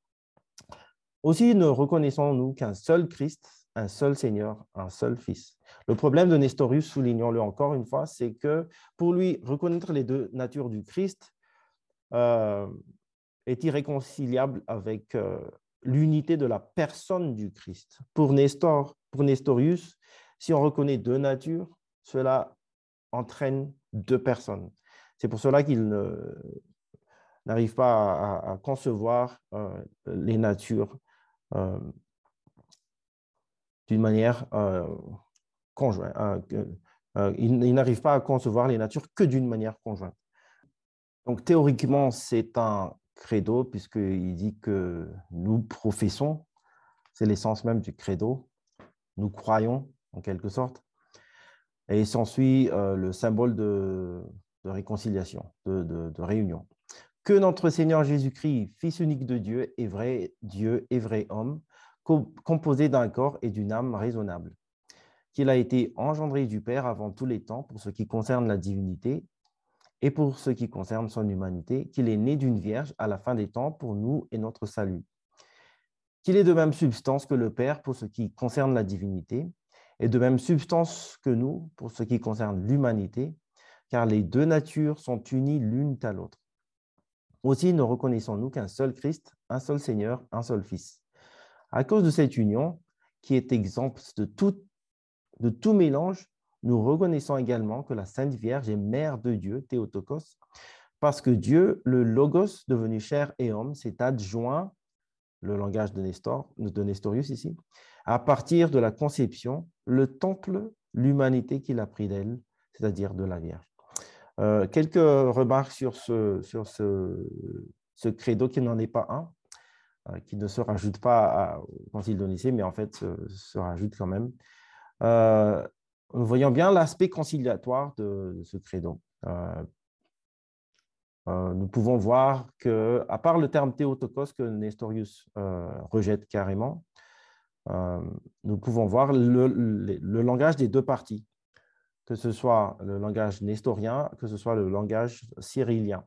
S1: Aussi ne reconnaissons-nous qu'un seul Christ, un seul Seigneur, un seul Fils. Le problème de Nestorius, soulignons-le encore une fois, c'est que pour lui, reconnaître les deux natures du Christ euh, est irréconciliable avec euh, l'unité de la personne du Christ. Pour, Nestor, pour Nestorius, si on reconnaît deux natures, cela entraîne deux personnes. C'est pour cela qu'il n'arrive pas à, concevoir euh, les natures euh, d'une manière euh, conjointe. il, n'arrive pas à concevoir les natures que d'une manière conjointe. Donc théoriquement, c'est un credo puisqu'il dit que nous professons, c'est l'essence même du credo, nous croyons en quelque sorte, et s'ensuit le symbole de, de réconciliation, de, réunion. Que notre Seigneur Jésus-Christ, Fils unique de Dieu, est vrai Dieu et vrai homme, composé d'un corps et d'une âme raisonnable, qu'il a été engendré du Père avant tous les temps pour ce qui concerne la divinité et pour ce qui concerne son humanité, qu'il est né d'une vierge à la fin des temps pour nous et notre salut, qu'il est de même substance que le Père pour ce qui concerne la divinité, et de même substance que nous pour ce qui concerne l'humanité, car les deux natures sont unies l'une à l'autre. Aussi ne reconnaissons-nous qu'un seul Christ, un seul Seigneur, un seul Fils. À cause de cette union, qui est exempte de tout, mélange, nous reconnaissons également que la Sainte Vierge est mère de Dieu, Théotokos, parce que Dieu, le Logos devenu chair et homme, s'est adjoint, le langage de, Nestor, de Nestorius ici, à partir de la conception, le temple, l'humanité qu'il a pris d'elle, c'est-à-dire de la Vierge. Euh, quelques remarques sur ce, sur ce, credo qui n'en est pas un, euh, qui ne se rajoute pas au Concile de Nicée, mais en fait se, rajoute quand même. Euh, voyons bien l'aspect conciliatoire de, ce credo. nous pouvons voir que, à part le terme théotokos que Nestorius rejette carrément, nous pouvons voir le, langage des deux parties que ce soit le langage nestorien, que ce soit le langage cyrillien.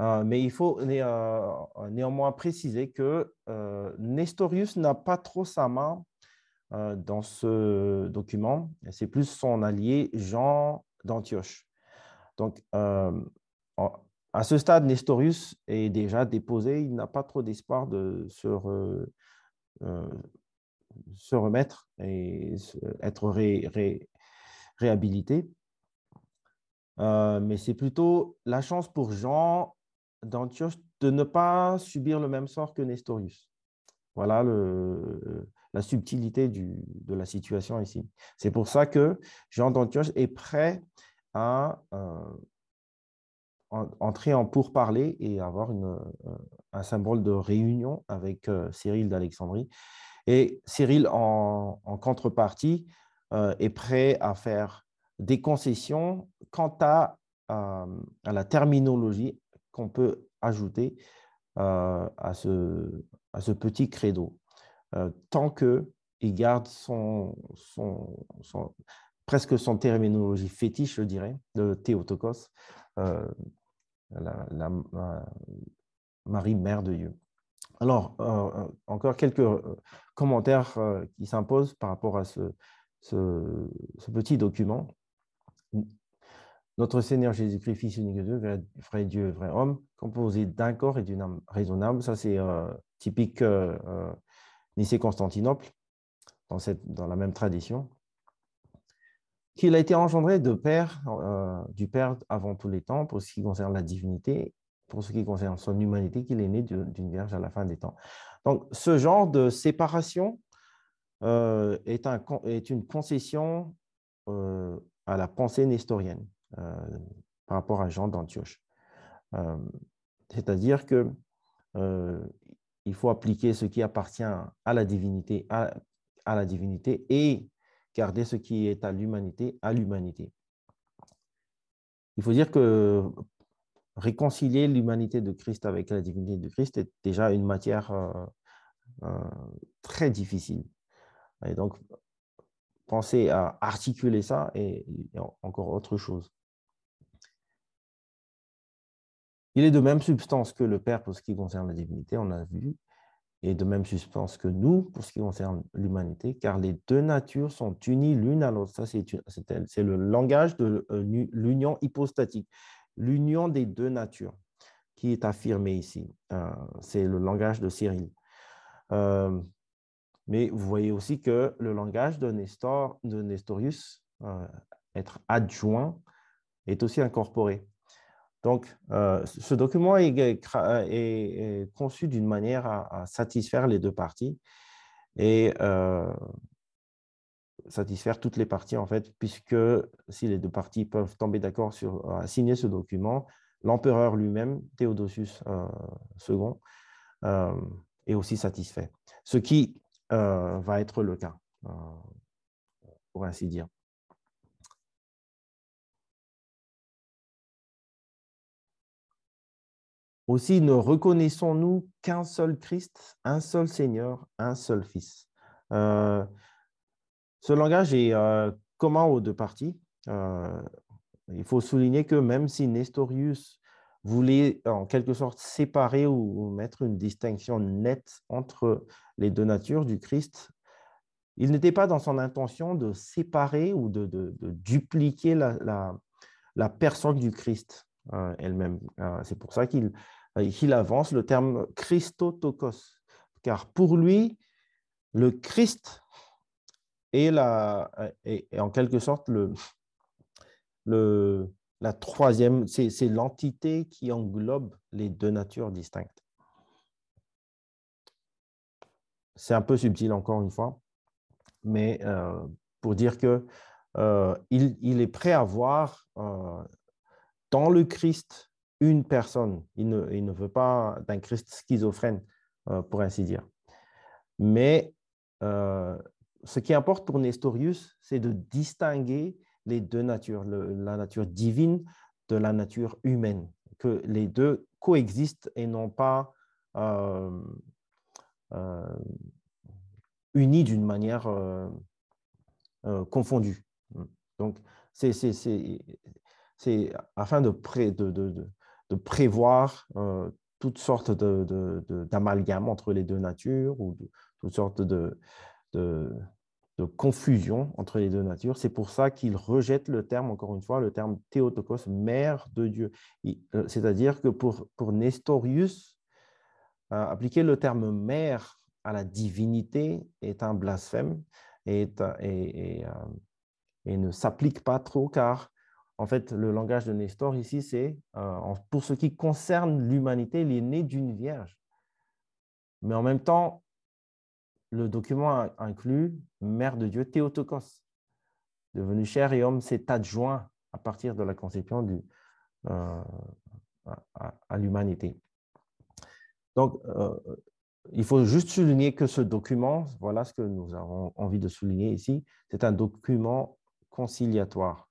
S1: Euh, mais il faut euh, néanmoins préciser que euh, Nestorius n'a pas trop sa main dans ce document, c'est plus son allié Jean d'Antioche. Donc, à ce stade, Nestorius est déjà déposé, il n'a pas trop d'espoir de se, se, remettre et être ré, réhabilité. Euh, mais c'est plutôt la chance pour Jean d'Antioche de ne pas subir le même sort que Nestorius. Voilà la subtilité de la situation ici. C'est pour ça que Jean d'Antioche est prêt à euh, entrer en pourparler et avoir euh, un symbole de réunion avec Cyril d'Alexandrie. Et Cyril, en, contrepartie, euh, est prêt à faire des concessions quant à, euh, la terminologie qu'on peut ajouter euh, à, ce, petit credo, tant qu'il garde presque son terminologie fétiche, je dirais, de Théotokos, la, Marie, Mère de Dieu. Alors, encore quelques commentaires qui s'imposent par rapport à ce, petit document. Notre Seigneur Jésus-Christ, Fils unique de Dieu, vrai Dieu, vrai homme, composé d'un corps et d'une âme raisonnable. Ça, c'est typique euh, Nicée-Constantinople, dans, dans la même tradition qu'il a été engendré de Père, euh, du Père avant tous les temps, pour ce qui concerne la divinité, pour ce qui concerne son humanité, qu'il est né d'une vierge à la fin des temps. Donc, ce genre de séparation euh, est, un, est, une concession euh, à la pensée nestorienne par rapport à Jean d'Antioche. C'est-à-dire que il faut appliquer ce qui appartient à la divinité, à la divinité et garder ce qui est à l'humanité à l'humanité. Il faut dire que réconcilier l'humanité de Christ avec la divinité de Christ est déjà une matière euh, euh, très difficile. Et donc, penser à articuler ça est encore autre chose. Il est de même substance que le Père pour ce qui concerne la divinité, on a vu, et de même substance que nous pour ce qui concerne l'humanité, car les deux natures sont unies l'une à l'autre. Ça, c'est le langage de euh, l'union hypostatique, l'union des deux natures qui est affirmé ici. Euh, c'est le langage de Cyril. Euh, mais vous voyez aussi que le langage de, Nestor, de Nestorius, être adjoint, est aussi incorporé. Donc, euh, ce document est, conçu d'une manière à, satisfaire les deux parties et euh, satisfaire toutes les parties, en fait, puisque si les deux parties peuvent tomber d'accord sur signer ce document, l'empereur lui-même, Théodosius II, euh, est aussi satisfait. Ce qui va être le cas, pour ainsi dire. Aussi, ne reconnaissons-nous qu'un seul Christ, un seul Seigneur, un seul Fils. Euh, ce langage est euh, commun aux deux parties. Euh, il faut souligner que même si Nestorius voulait en quelque sorte séparer ou, mettre une distinction nette entre les deux natures du Christ, il n'était pas dans son intention de séparer ou de, dupliquer la, personne du Christ. Euh, elle-même. C'est pour ça qu'il avance le terme Christotokos, car pour lui, le Christ est, la, est, en quelque sorte le, le, la troisième, c'est l'entité qui englobe les deux natures distinctes. C'est un peu subtil encore une fois, mais pour dire que il, il, est prêt à voir dans le Christ une personne. Il ne, veut pas d'un Christ schizophrène, euh, pour ainsi dire. Mais euh, ce qui importe pour Nestorius, c'est de distinguer les deux natures, la nature divine de la nature humaine, que les deux coexistent et non pas euh, unis d'une manière confondue. Donc, c'est afin de, de, prévoir euh, toutes sortes d'amalgames entre les deux natures ou toutes sortes de, confusion entre les deux natures. C'est pour ça qu'il rejette le terme, encore une fois, le terme Théotokos, mère de Dieu. Euh, c'est-à-dire que pour, pour Nestorius, euh, appliquer le terme mère à la divinité est un blasphème et, et, et ne s'applique pas trop car en fait, le langage de Nestor ici, c'est euh, pour ce qui concerne l'humanité, il est né d'une vierge. Mais en même temps, le document inclut Mère de Dieu, Théotokos, devenu chair et homme, s'est adjoint à partir de la conception du, euh, à, l'humanité. Donc, euh, il faut juste souligner que ce document, voilà ce que nous avons envie de souligner ici, c'est un document conciliatoire.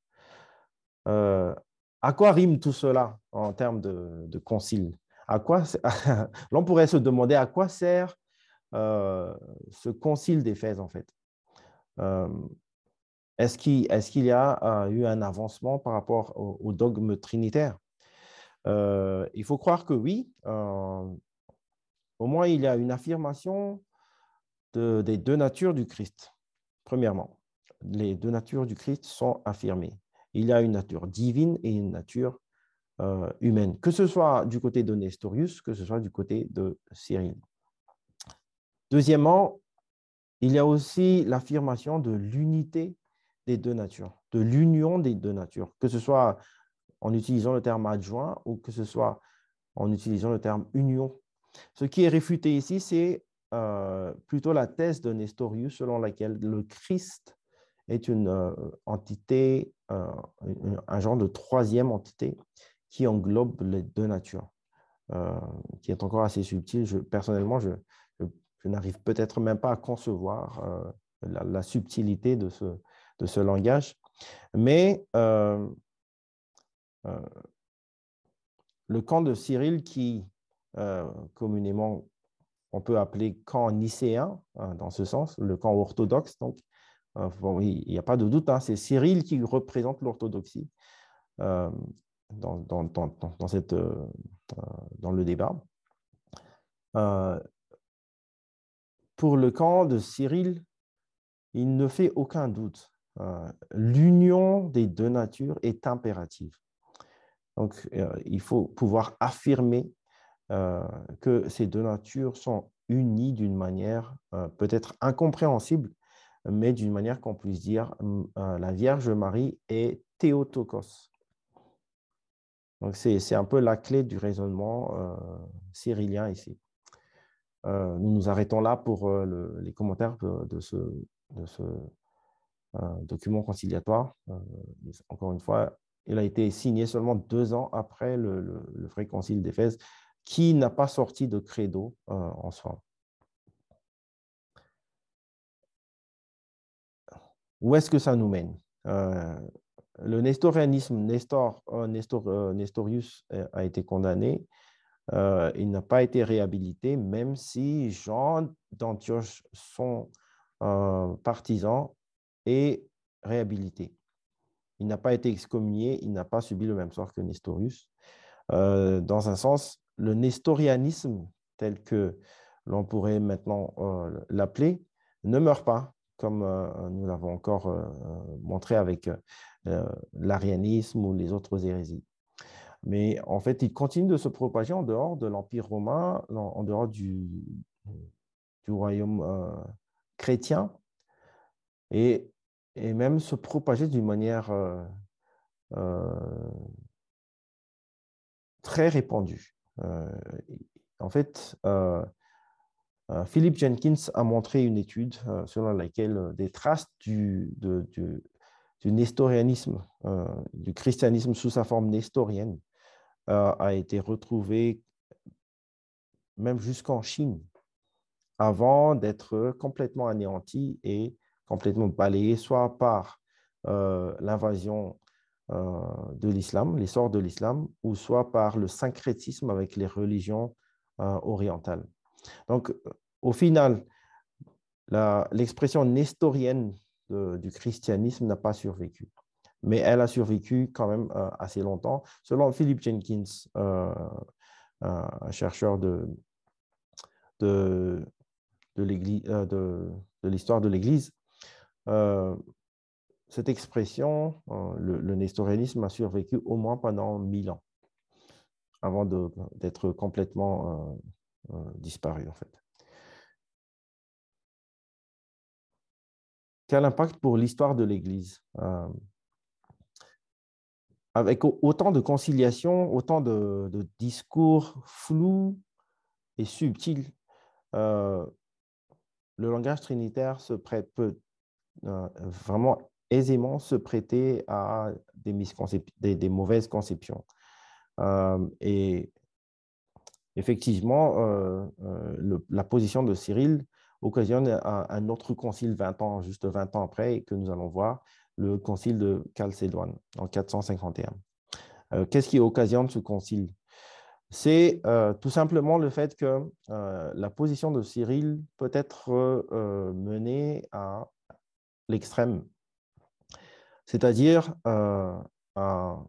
S1: Euh, à quoi rime tout cela en termes de, concile? À quoi, [laughs] L'on pourrait se demander à quoi sert ce concile d'Éphèse, en fait. Euh, Est-ce qu'il y a eu un avancement par rapport au, dogme trinitaire? Il faut croire que oui. au moins, il y a une affirmation des deux natures du Christ. Premièrement, les deux natures du Christ sont affirmées. Il y a une nature divine et une nature euh, humaine, que ce soit du côté de Nestorius, que ce soit du côté de Cyril. Deuxièmement, il y a aussi l'affirmation de l'unité des deux natures, de l'union des deux natures, que ce soit en utilisant le terme adjoint ou que ce soit en utilisant le terme union. Ce qui est réfuté ici, c'est euh, plutôt la thèse de Nestorius selon laquelle le Christ est une euh, entité, euh, un genre de troisième entité qui englobe les deux natures, qui est encore assez subtil. Personnellement, je, je, n'arrive peut-être même pas à concevoir la, subtilité de ce, de ce langage. Mais le camp de Cyril, qui communément on peut appeler camp nicéen, hein, dans ce sens, le camp orthodoxe, donc, euh, il n'y a pas de doute, hein, c'est Cyril qui représente l'orthodoxie euh, dans, dans, dans, cette, euh, dans le débat. Pour le camp de Cyril, il ne fait aucun doute. L'union des deux natures est impérative. Donc, il faut pouvoir affirmer que ces deux natures sont unies d'une manière peut-être incompréhensible, mais d'une manière qu'on puisse dire euh, la Vierge Marie est Théotokos. Donc, c'est un peu la clé du raisonnement euh, cyrillien ici. Euh, nous nous arrêtons là pour les commentaires de, ce, ce document conciliatoire. encore une fois, il a été signé seulement deux ans après le, vrai concile d'Éphèse, qui n'a pas sorti de credo en soi. Où est-ce que ça nous mène? Euh, Le nestorianisme, Nestor, euh, Nestor, euh, Nestorius a été condamné. Il n'a pas été réhabilité, même si Jean d'Antioche, son partisan, est réhabilité. Il n'a pas été excommunié, il n'a pas subi le même sort que Nestorius. dans un sens, le nestorianisme, tel que l'on pourrait maintenant l'appeler, ne meurt pas comme euh, nous l'avons encore euh, montré avec euh, l'arianisme ou les autres hérésies. Mais en fait, il continue de se propager en dehors de l'Empire romain, en dehors du, du royaume chrétien, et, même se propager d'une manière très répandue. en fait, euh, Philip Jenkins a montré une étude euh, selon laquelle euh, des traces du, nestorianisme, du christianisme sous sa forme nestorienne, a été retrouvée même jusqu'en Chine, avant d'être complètement anéanti et complètement balayé, soit par l'invasion de l'islam, l'essor de l'islam, ou soit par le syncrétisme avec les religions orientales. Donc, au final, l'expression nestorienne du christianisme n'a pas survécu, mais elle a survécu quand même euh, assez longtemps. Selon Philip Jenkins, euh, un chercheur de, de, euh, l'histoire de l'Église, cette expression, le, nestorianisme a survécu au moins pendant mille ans, avant d'être complètement disparu en fait. quel impact pour l'histoire de l'Église euh, Avec autant de conciliation, autant de, discours flous et subtils, euh, le langage trinitaire se prête, peut euh, vraiment aisément se prêter à des, des, mauvaises conceptions. et effectivement, la position de Cyril occasionne un, autre concile 20 ans, juste 20 ans après, que nous allons voir, le concile de Chalcédoine en 451. Euh, qu'est-ce qui occasionne ce concile? C'est euh, tout simplement le fait que euh, la position de Cyril peut être menée à l'extrême. c'est-à-dire à,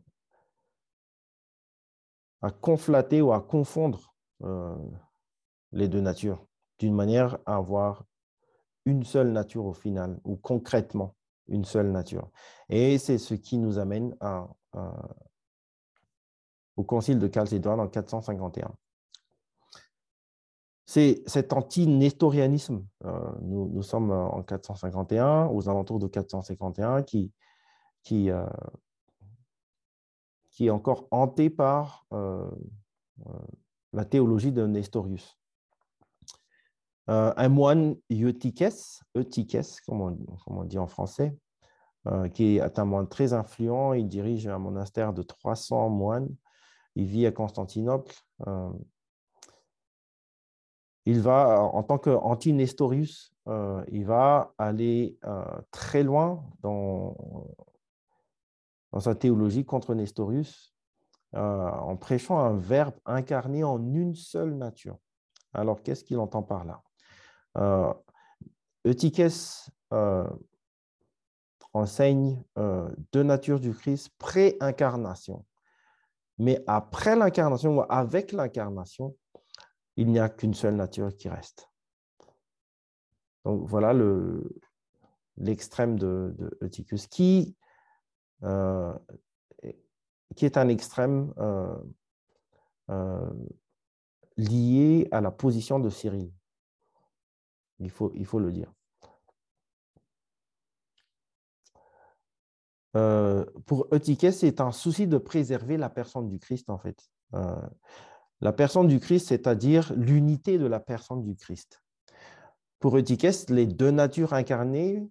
S1: conflater ou à confondre les deux natures, d'une manière à avoir une seule nature au final, ou concrètement une seule nature. Et c'est ce qui nous amène au concile de Chalcédoine en 451. C'est cet anti-nestorianisme, euh, nous, sommes en 451, aux alentours de 451, qui, qui, euh, qui est encore hanté par euh, la théologie de Nestorius. Un moine Eutyches, Eutyches comme, on, dit en français, qui est un moine très influent, il dirige un monastère de 300 moines, il vit à Constantinople. Il va, en tant qu'anti-Nestorius, euh, il va aller euh, très loin dans, dans, sa théologie contre Nestorius, euh, en prêchant un verbe incarné en une seule nature. Alors, qu'est-ce qu'il entend par là? Eutyches enseigne deux natures du Christ pré-incarnation. Mais après l'incarnation ou avec l'incarnation, il n'y a qu'une seule nature qui reste. Donc voilà l'extrême de, de Eutychus, qui, euh, est un extrême euh, euh, lié à la position de Cyril. Il faut, il faut le dire. pour Eutychus, c'est un souci de préserver la personne du Christ, en fait. La personne du Christ, c'est-à-dire l'unité de la personne du Christ. Pour Eutyches, les deux natures incarnées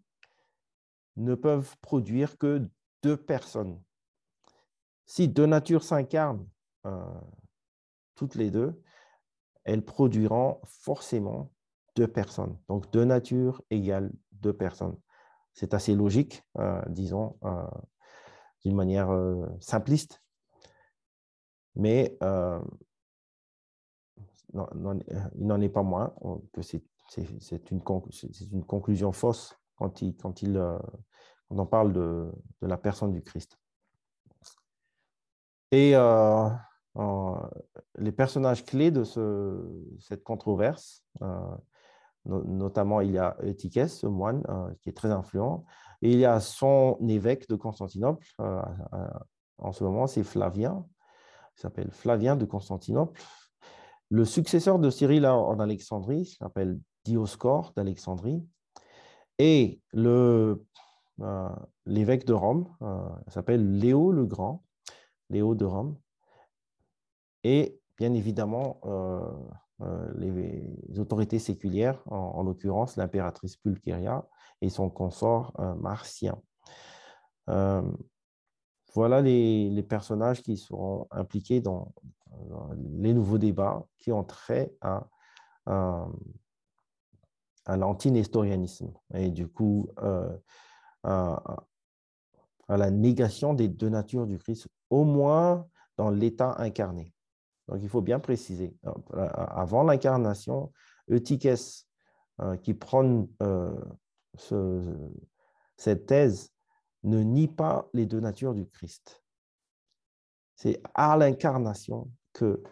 S1: ne peuvent produire que deux personnes. Si deux natures s'incarnent, euh, toutes les deux, elles produiront forcément deux personnes. Donc deux natures égale deux personnes. C'est assez logique, euh, disons, euh, d'une manière simpliste. Mais euh, il n'en est pas moins que c'est une, conclusion fausse quand, il, quand, il, euh, quand on parle de, de, la personne du Christ. Et euh, les personnages clés de ce, cette controverse, notamment il y a Eutyches, ce moine qui est très influent, et il y a son évêque de Constantinople, en ce moment c'est Flavien, il s'appelle Flavien de Constantinople, le successeur de Cyril en Alexandrie s'appelle Dioscore d'Alexandrie. Et euh, l'évêque de Rome euh, s'appelle Léo le Grand, Léo de Rome. Et bien évidemment, euh, les autorités séculières, en, l'occurrence l'impératrice Pulcheria et son consort Martien. voilà les, personnages qui seront impliqués dans, les nouveaux débats qui ont trait à, à, l'anti-nestorianisme et du coup euh, à, la négation des deux natures du Christ, au moins dans l'état incarné. Donc il faut bien préciser, euh, avant l'incarnation, Eutyches, euh, qui prend cette thèse, ne nie pas les deux natures du Christ. C'est à l'incarnation que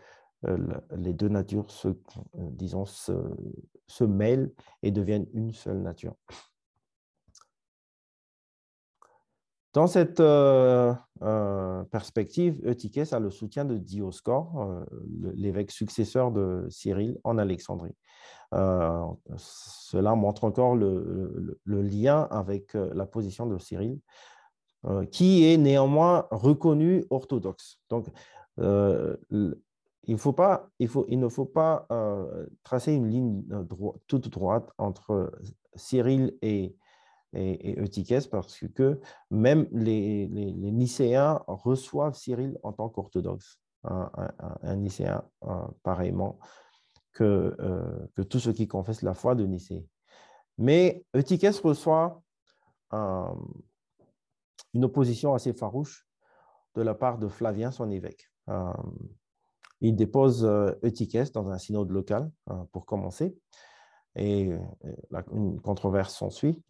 S1: euh, les deux natures euh, disons, se, mêlent et deviennent une seule nature. Dans cette euh, perspective, Eutyches a le soutien de Dioscore, l'évêque successeur de Cyril en Alexandrie. cela montre encore le, lien avec la position de Cyril, qui est néanmoins reconnu orthodoxe. Donc, euh, il, ne faut pas euh, tracer une ligne euh, toute droite entre Cyril et, et, Eutyches parce que même les, Nicéens reçoivent Cyril en tant qu'orthodoxe, un, Nicéen pareillement que, que tous ceux qui confessent la foi de Nicée. Mais Eutyches reçoit une opposition assez farouche de la part de Flavien, son évêque. Euh, il dépose euh, Eutyches dans un synode local euh, pour commencer. Et une controverse s'ensuit,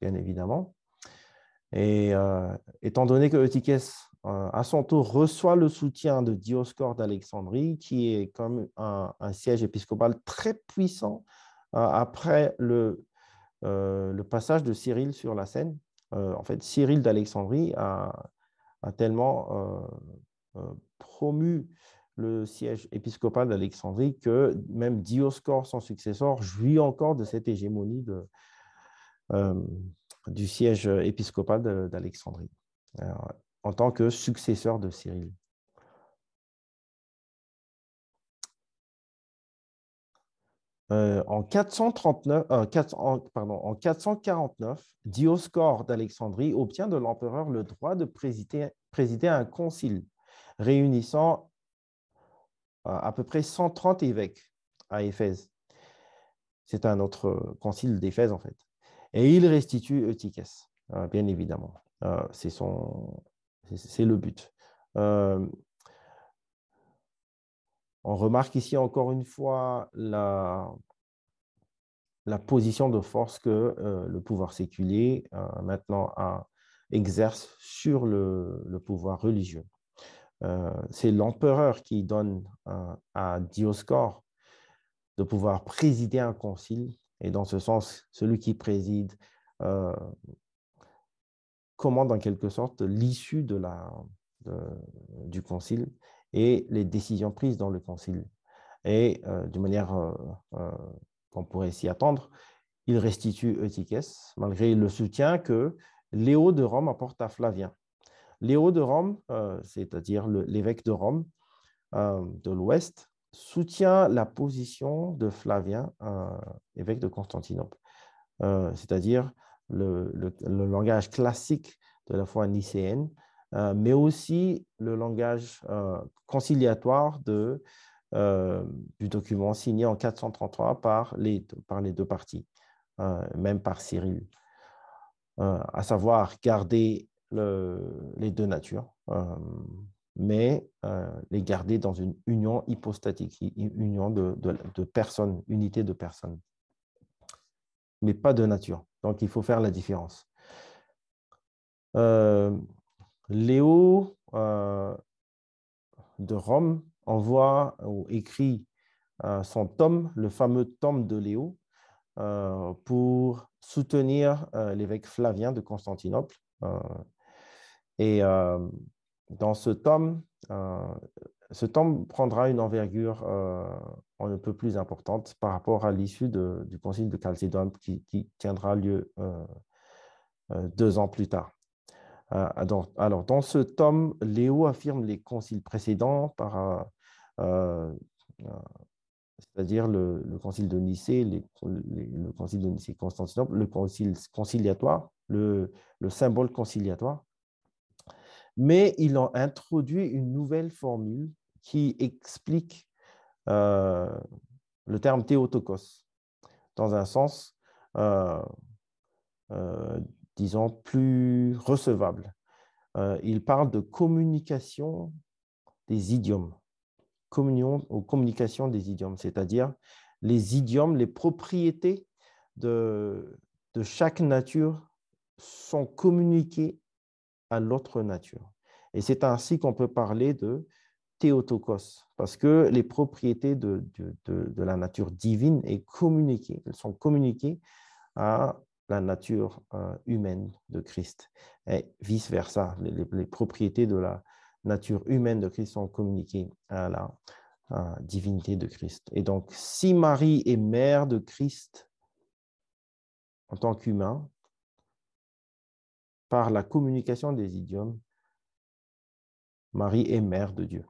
S1: bien évidemment. Et étant donné que Eutychès, à son tour, reçoit le soutien de Dioscore d'Alexandrie, qui est comme un, siège épiscopal très puissant après le, passage de Cyril sur la scène, en fait, Cyril d'Alexandrie a, tellement promu le siège épiscopal d'Alexandrie que même Dioscore, son successeur, jouit encore de cette hégémonie euh, du siège épiscopal d'Alexandrie en tant que successeur de Cyril. Euh, en, 439, euh, pardon, en 449, Dioscore d'Alexandrie obtient de l'empereur le droit de présider, présider un concile réunissant à peu près 130 évêques à Éphèse. C'est un autre concile d'Éphèse, en fait. Et il restitue Eutychès, euh, bien évidemment. Euh, c'est le but. Euh, on remarque ici encore une fois la, la position de force que le pouvoir séculier maintenant exerce sur le pouvoir religieux. Euh, c'est l'empereur qui donne à Dioscore de pouvoir présider un concile. Et dans ce sens, celui qui préside euh, commande en quelque sorte l'issue du concile et les décisions prises dans le concile. Et euh, de manière qu'on pourrait s'y attendre, il restitue Eutychès, malgré le soutien que Léo de Rome apporte à Flavien. Léo de Rome, euh, c'est-à-dire l'évêque de Rome euh, de l'Ouest, soutient la position de Flavien, euh, évêque de Constantinople, c'est-à-dire le, langage classique de la foi nicéenne, mais aussi le langage conciliatoire du document signé en 433 par les, par les deux parties, même par Cyril, à savoir garder les deux natures, euh, mais euh, les garder dans une union hypostatique, union de, de, personnes, unité de personnes, mais pas de nature. Donc, il faut faire la différence. Euh, Léo de Rome envoie ou écrit son tome, le fameux tome de Léo, pour soutenir l'évêque Flavien de Constantinople et euh, dans ce tome, euh, ce tome prendra une envergure euh, un peu plus importante par rapport à l'issue du concile de Chalcédoine qui, tiendra lieu deux ans plus tard. Alors, dans ce tome, Léo affirme les conciles précédents c'est-à-dire le, concile de Nicée, le concile de Nicée-Constantinople, le concile conciliatoire, le, symbole conciliatoire, mais il a introduit une nouvelle formule qui explique euh, le terme théotokos dans un sens, euh, euh, disons, plus recevable. il parle de communication des idiomes, communion ou communication des idiomes, c'est-à-dire les idiomes, les propriétés de chaque nature sont communiquées à l'autre nature. Et c'est ainsi qu'on peut parler de théotokos, parce que les propriétés de, de, la nature divine est communiquées, elles sont communiquées à la nature euh, humaine de Christ. Et vice-versa, les, propriétés de la nature humaine de Christ sont communiquées à la divinité de Christ. Et donc, si Marie est mère de Christ en tant qu'humain, par la communication des idiomes, Marie est mère de Dieu.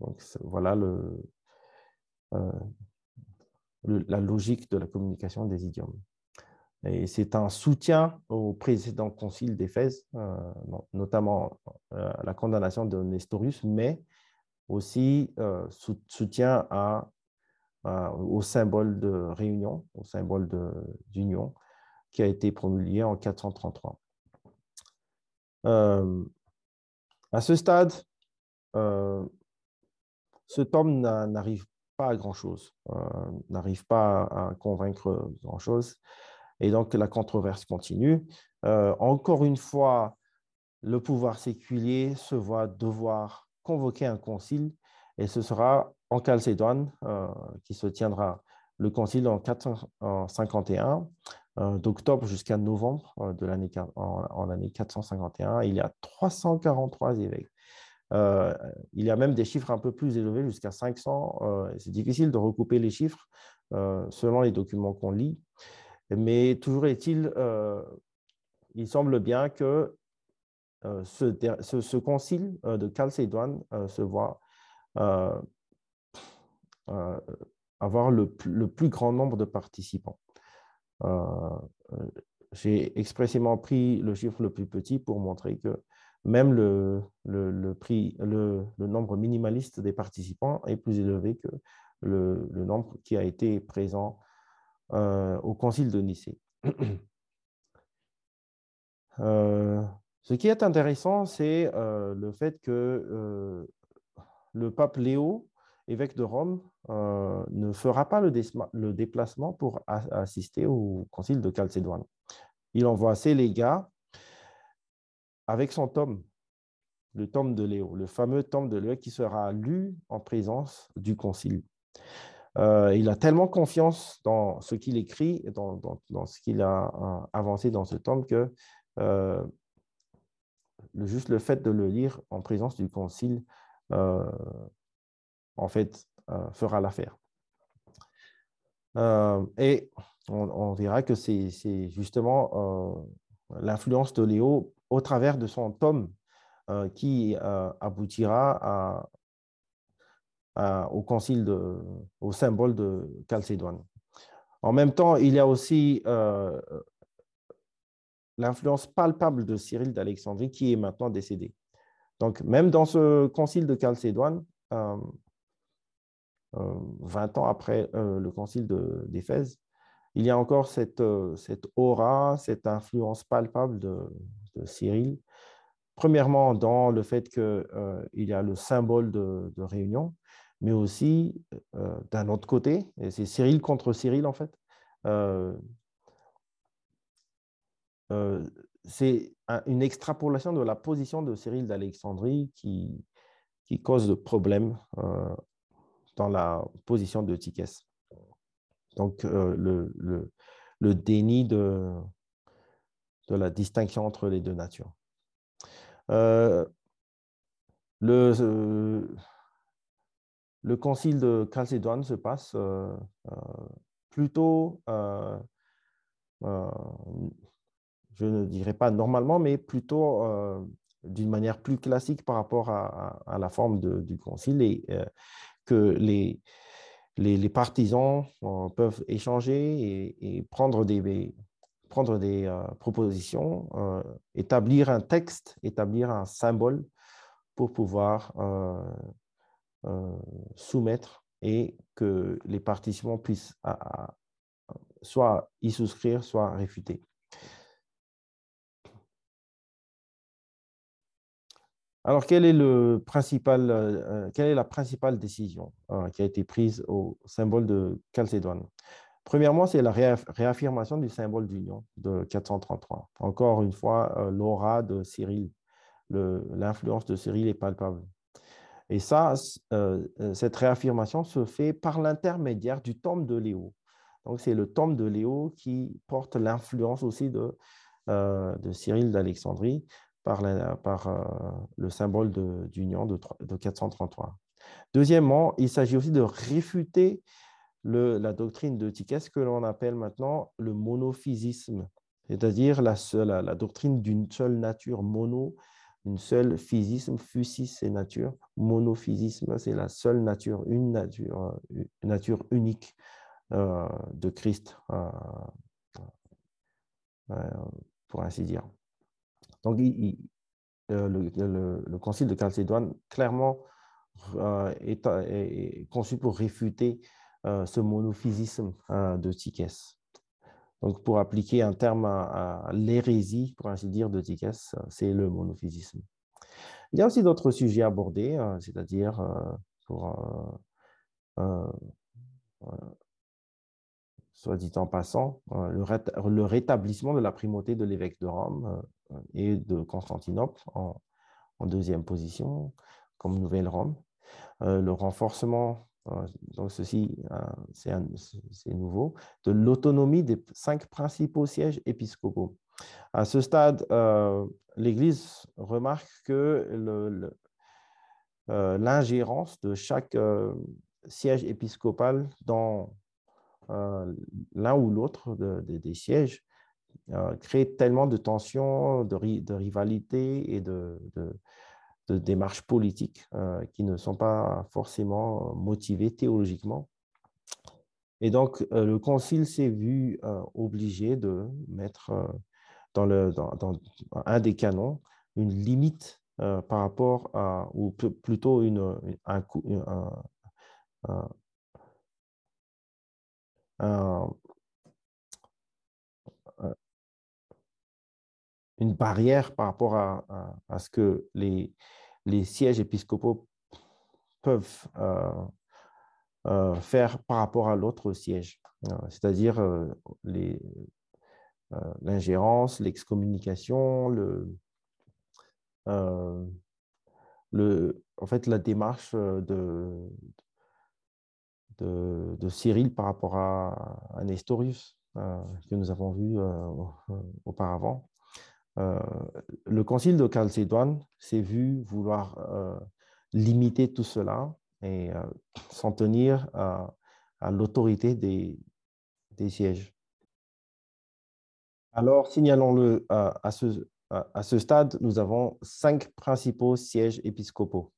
S1: Donc voilà euh, la logique de la communication des idiomes. Et c'est un soutien au précédent concile d'Éphèse, euh, notamment euh, la condamnation de Nestorius, mais aussi soutien au symbole de réunion, au symbole d'union qui a été promulgué en 433. Euh, à ce stade, euh, ce tome n'arrive pas à grand-chose, euh, n'arrive pas à convaincre grand-chose. Et donc, la controverse continue. encore une fois, le pouvoir séculier se voit devoir convoquer un concile et ce sera en Chalcédoine qui se tiendra le concile en 451, d'octobre jusqu'à novembre de l'année en, l'année 451. Il y a 343 évêques. il y a même des chiffres un peu plus élevés, jusqu'à 500. c'est difficile de recouper les chiffres selon les documents qu'on lit. Mais toujours est-il, il semble bien que ce, concile de Chalcédoine se voit avoir le, plus grand nombre de participants. J'ai expressément pris le chiffre le plus petit pour montrer que même le, prix, le, nombre minimaliste des participants est plus élevé que le, nombre qui a été présent au concile de Nicée. [clears throat] ce qui est intéressant, c'est le fait que le pape Léo, évêque de Rome, ne fera pas le, déplacement pour assister au concile de Chalcédoine. Il envoie ses légats avec son tome, le tome de Léo, le fameux tome de Léo qui sera lu en présence du concile. il a tellement confiance dans ce qu'il écrit, dans, dans, ce qu'il a avancé dans ce tome, que juste le fait de le lire en présence du concile, en fait, fera l'affaire. et on, verra que c'est justement l'influence de Léo au travers de son tome qui aboutira au concile, au symbole de Chalcédoine. En même temps, il y a aussi l'influence palpable de Cyril d'Alexandrie qui est maintenant décédé. Donc, même dans ce concile de Chalcédoine, 20 euh, ans après euh, le concile d'Éphèse, il y a encore cette, euh, cette, aura, cette influence palpable de, Cyril. Premièrement, dans le fait qu'il y a le symbole de, de réunion, mais aussi d'un autre côté, et c'est Cyril contre Cyril en fait, c'est une extrapolation de la position de Cyril d'Alexandrie qui, qui cause des problèmes dans la position de Tikes. Donc, euh, le, le, le, déni de, de la distinction entre les deux natures. Euh, le, le concile de Chalcédoine se passe plutôt je ne dirais pas normalement, mais plutôt euh, d'une manière plus classique par rapport à, la forme du concile et euh, que les, les, partisans euh, peuvent échanger et, prendre des, prendre des propositions, établir un texte, établir un symbole pour pouvoir soumettre et que les participants puissent soit y souscrire, soit réfuter. Alors, principal, euh, quelle est la principale décision euh, qui a été prise au symbole de Chalcédoine? Premièrement, c'est la réaffirmation du symbole d'union de 433. Encore une fois, euh, l'aura de Cyril, l'influence de Cyril est palpable. Et ça, cette réaffirmation se fait par l'intermédiaire du tome de Léo. Donc, c'est le tome de Léo qui porte l'influence aussi de, de Cyril d'Alexandrie par, euh, le symbole d'union de, de, 433. Deuxièmement, il s'agit aussi de réfuter la doctrine de Tikes que l'on appelle maintenant le monophysisme, c'est-à-dire la, la, la, doctrine d'une seule nature mono, une seule physisme, physis c'est nature, monophysisme c'est la seule nature, une nature, une nature unique euh, de Christ, euh, pour ainsi dire. Donc, euh, le, concile de Chalcédoine, clairement, euh, est, conçu pour réfuter euh, ce monophysisme de Tikes. Donc, pour appliquer un terme à, l'hérésie, pour ainsi dire, de Tikes, c'est le monophysisme. Il y a aussi d'autres sujets abordés, c'est-à-dire pour soit dit en passant, le, rétablissement de la primauté de l'évêque de Rome et de Constantinople en, deuxième position, comme Nouvelle-Rome. le renforcement, donc ceci, c'est nouveau, de l'autonomie des cinq principaux sièges épiscopaux. À ce stade, l'Église remarque que l'ingérence de chaque siège épiscopal dans l'un ou l'autre des sièges crée tellement de tensions, de, rivalité et de, démarches politiques qui ne sont pas forcément motivées théologiquement. Et donc, le Concile s'est vu obligé de mettre dans, un des canons une limite par rapport à, ou plutôt une, un, une barrière par rapport à, ce que les, sièges épiscopaux peuvent euh, euh, faire par rapport à l'autre siège, euh, c'est-à-dire l'ingérence, l'excommunication, le, le, en fait, la démarche de, de, de Cyril par rapport à, Nestorius que nous avons vu auparavant. Euh, le concile de Chalcédoine s'est vu vouloir euh, limiter tout cela et euh, s'en tenir à, l'autorité des, sièges. Alors, signalons-le, à ce stade, nous avons cinq principaux sièges épiscopaux.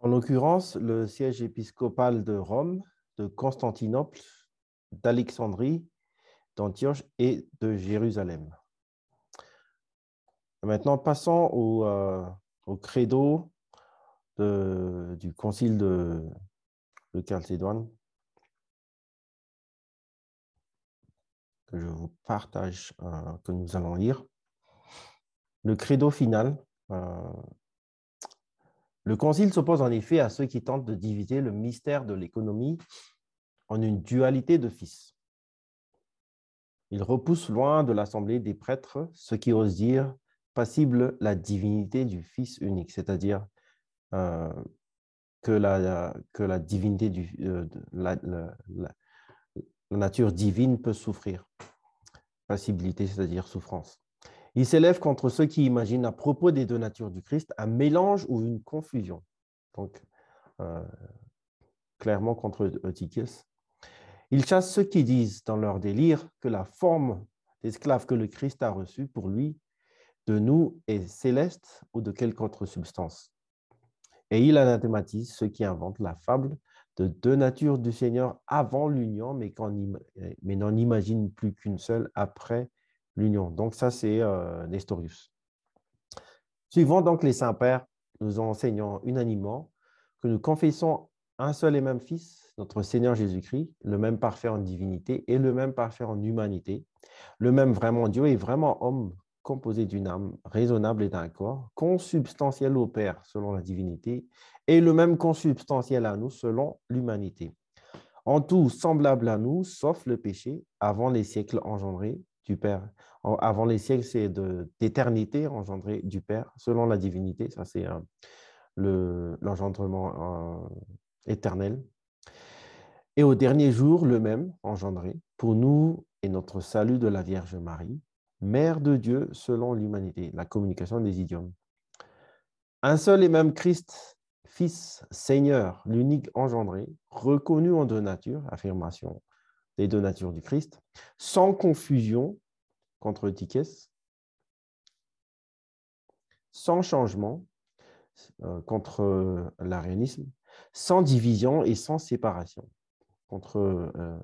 S1: En l'occurrence, le siège épiscopal de Rome, de Constantinople, d'Alexandrie d'Antioche et de Jérusalem. Maintenant, passons au, euh, credo du concile de, de que je vous partage, euh, que nous allons lire. Le credo final. Euh, le concile s'oppose en effet à ceux qui tentent de diviser le mystère de l'économie en une dualité de fils. Il repousse loin de l'assemblée des prêtres ceux qui osent dire passible la divinité du Fils unique, c'est-à-dire euh, que, la, divinité du, euh, la, nature divine peut souffrir. Passibilité, c'est-à-dire souffrance. Il s'élève contre ceux qui imaginent à propos des deux natures du Christ un mélange ou une confusion. Donc, euh, clairement contre Eutychius. Il chasse ceux qui disent dans leur délire que la forme d'esclave que le Christ a reçue pour lui, de nous, est céleste ou de quelque autre substance. Et il anathématise ceux qui inventent la fable de deux natures du Seigneur avant l'union, mais, mais n'en imaginent plus qu'une seule après l'union. Donc ça, c'est euh, Nestorius. Suivant donc les saints-pères, nous enseignons unanimement que nous confessons un seul et même Fils, notre Seigneur Jésus-Christ, le même parfait en divinité et le même parfait en humanité, le même vraiment Dieu et vraiment homme, composé d'une âme raisonnable et d'un corps, consubstantiel au Père selon la divinité, et le même consubstantiel à nous selon l'humanité. En tout semblable à nous, sauf le péché, avant les siècles engendrés du Père. Avant les siècles, c'est d'éternité engendrée du Père, selon la divinité. Ça, c'est euh, l'engendrement euh, éternel et au dernier jour, le même, engendré, pour nous et notre salut de la Vierge Marie, Mère de Dieu selon l'humanité, la communication des idiomes. Un seul et même Christ, Fils, Seigneur, l'unique engendré, reconnu en deux natures, affirmation des deux natures du Christ, sans confusion contre Tichès, sans changement euh, contre euh, l'arianisme, sans division et sans séparation contre euh,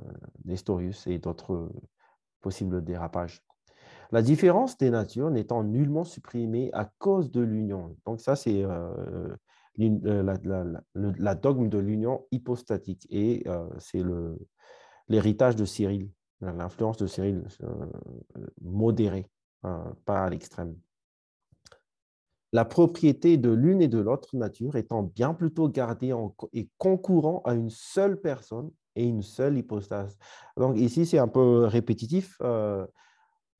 S1: Nestorius et d'autres possibles dérapages. La différence des natures n'étant nullement supprimée à cause de l'union. Donc ça, c'est euh, la, dogme de l'union hypostatique et c'est l'héritage de Cyril, l'influence de Cyril modérée, pas à l'extrême. La propriété de l'une et de l'autre nature étant bien plutôt gardée et concourant à une seule personne et une seule hypostase. Donc ici, c'est un peu répétitif,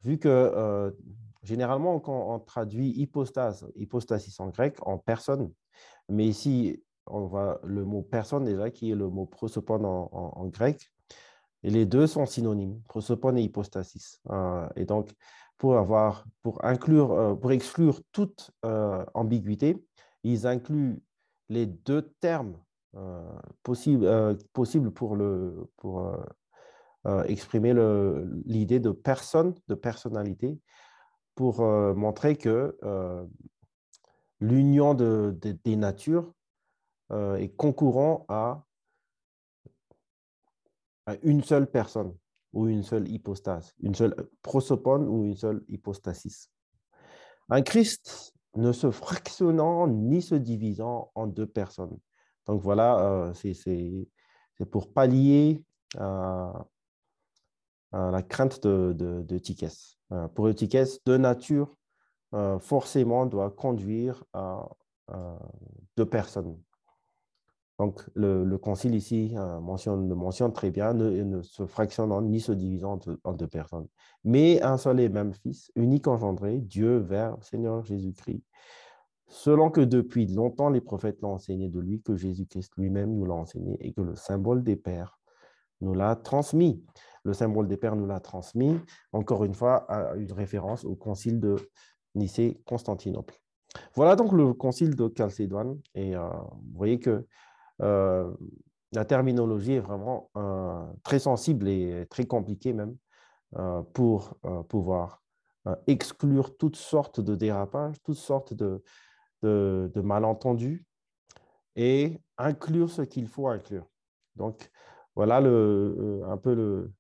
S1: vu que généralement, quand on traduit hypostase, hypostasis en grec, en personne, mais ici, on voit le mot personne déjà, qui est le mot prosopone en, grec, et les deux sont synonymes, prosopone et hypostasis. et donc, pour, avoir, pour, inclure, pour exclure toute ambiguïté, ils incluent les deux termes euh, possibles, euh, pour, le, pour euh, exprimer l'idée de personne, de personnalité, pour montrer que l'union de, des natures est concourant à, à, une seule personne ou une seule hypostase, une seule prosopone ou une seule hypostasis. Un Christ ne se fractionnant ni se divisant en deux personnes. Donc voilà, euh, c'est pour pallier la crainte de, de, euh, pour Tikes, de nature, euh, forcément, doit conduire à deux personnes. Donc, le, concile ici euh, mentionne, le mentionne très bien, ne, se fractionnant ni se divisant en deux, personnes, mais un seul et même Fils, unique engendré, Dieu, Verbe, Seigneur Jésus-Christ, selon que depuis longtemps les prophètes l'ont enseigné de lui, que Jésus-Christ lui-même nous l'a enseigné et que le symbole des pères nous l'a transmis. Le symbole des pères nous l'a transmis, encore une fois, à une référence au concile de Nicée-Constantinople. Voilà donc le concile de Chalcédoine. Et euh, vous voyez que euh, la terminologie est vraiment euh, très sensible et très compliquée même euh, pour pouvoir exclure toutes sortes de dérapages, toutes sortes de, malentendus et inclure ce qu'il faut inclure. Donc, voilà un peu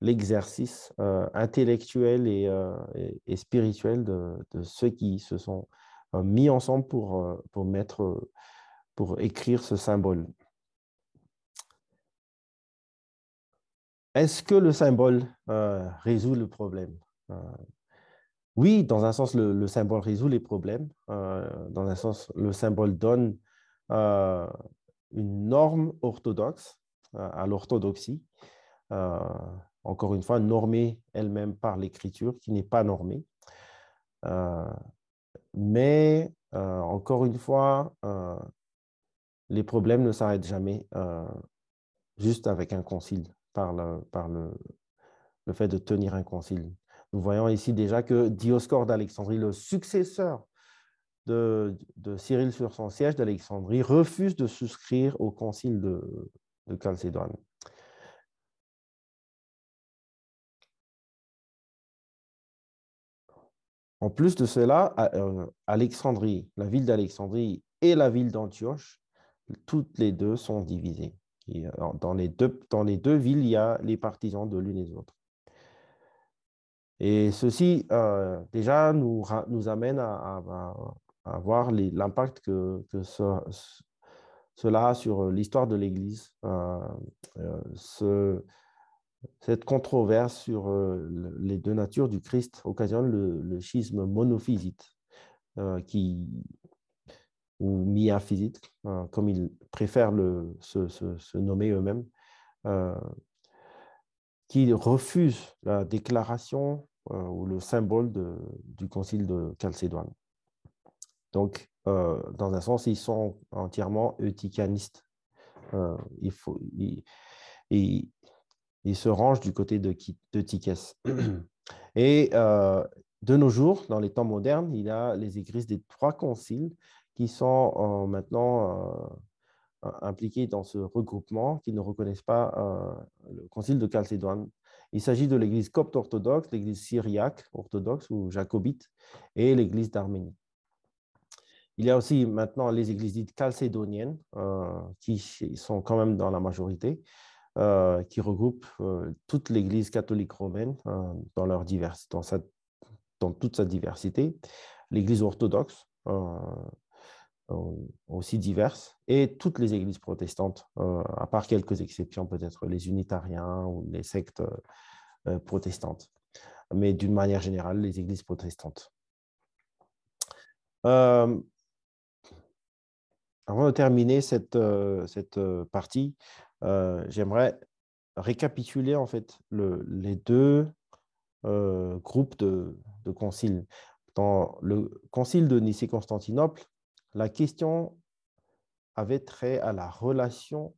S1: l'exercice intellectuel et, spirituel de, ceux qui se sont mis ensemble pour mettre pour écrire ce symbole. Est-ce que le symbole euh, résout le problème? Euh, Oui, dans un sens, le, symbole résout les problèmes. Euh, dans un sens, le symbole donne une norme orthodoxe à l'orthodoxie. encore une fois, normée elle-même par l'écriture, qui n'est pas normée. mais encore une fois, les problèmes ne s'arrêtent jamais euh, juste avec un concile, par, le, fait de tenir un concile. Nous voyons ici déjà que Dioscore d'Alexandrie, le successeur de, de, Cyril sur son siège d'Alexandrie, refuse de souscrire au concile de, de Chalcédoine. En plus de cela, euh, Alexandrie, la ville d'Alexandrie et la ville d'Antioche toutes les deux sont divisées. Euh, dans, les deux, villes, il y a les partisans de l'une et de l'autre. Et ceci, euh, déjà, nous, amène à, voir l'impact que, que cela a sur l'histoire de l'Église. Euh, cette controverse sur les deux natures du Christ occasionne le, le schisme monophysite qui, ou miaphysite, hein, comme ils préfèrent le, se, nommer eux-mêmes, euh, qui refusent la déclaration euh, ou le symbole du concile de Chalcédoine. Donc, dans un sens, ils sont entièrement eutychianistes. il faut, ils, se rangent du côté de, de Et de nos jours, dans les temps modernes, il y a les églises des trois conciles qui sont euh, maintenant euh, impliqués dans ce regroupement, qui ne reconnaissent pas euh, le concile de Chalcédoine. Il s'agit de l'Église copte orthodoxe, l'Église syriaque orthodoxe ou jacobite et l'Église d'Arménie. Il y a aussi maintenant les églises dites chalcédoniennes, qui sont quand même dans la majorité, qui regroupent toute l'Église catholique romaine dans, toute sa diversité, l'Église orthodoxe, aussi diverses, et toutes les églises protestantes, euh, à part quelques exceptions, peut-être les unitariens ou les sectes euh, protestantes, mais d'une manière générale, les églises protestantes. Euh, avant de terminer cette, cette partie, j'aimerais récapituler en fait les deux groupes de, de conciles. Dans le concile de Nicée-Constantinople, la question avait trait à la relation,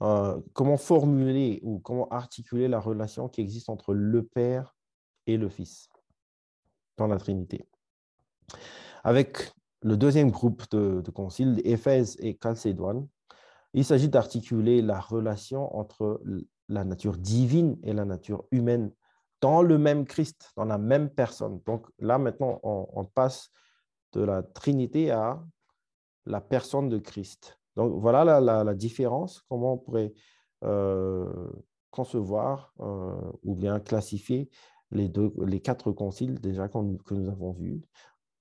S1: comment formuler ou comment articuler la relation qui existe entre le Père et le Fils dans la Trinité. Avec le deuxième groupe de, de concile, Éphèse et Chalcédoine, il s'agit d'articuler la relation entre la nature divine et la nature humaine dans le même Christ, dans la même personne. Donc là, maintenant, on, passe de la Trinité à la personne de Christ. Donc voilà la, différence, comment on pourrait euh, concevoir euh, ou bien classifier les, deux, les quatre conciles déjà que nous avons vus.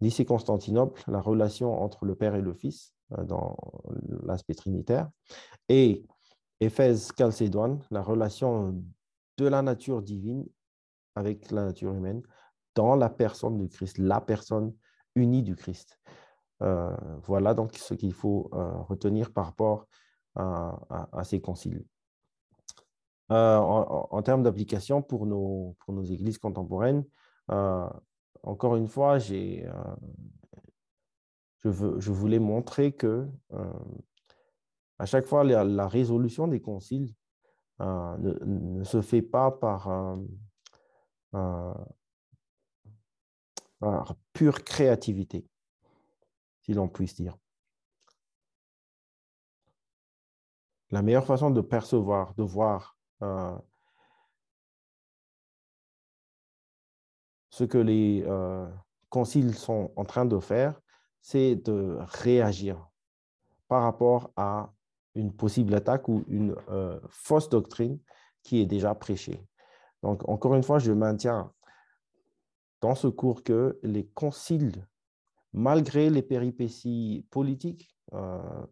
S1: Nicée-Constantinople, la relation entre le Père et le Fils euh, dans l'aspect trinitaire, et Éphèse-Chalcédoine, la relation de la nature divine avec la nature humaine dans la personne du Christ, la personne unie du Christ. Euh, voilà donc ce qu'il faut euh, retenir par rapport à, ces conciles. Euh, en, termes d'application pour nos, églises contemporaines, encore une fois, je voulais montrer que à chaque fois, la, résolution des conciles ne, ne, se fait pas par pure créativité, si l'on puisse dire. La meilleure façon de percevoir, de voir euh, ce que les euh, conciles sont en train de faire, c'est de réagir par rapport à une possible attaque ou une euh, fausse doctrine qui est déjà prêchée. Donc, encore une fois, je maintiens dans ce cours que les conciles, malgré les péripéties politiques, euh,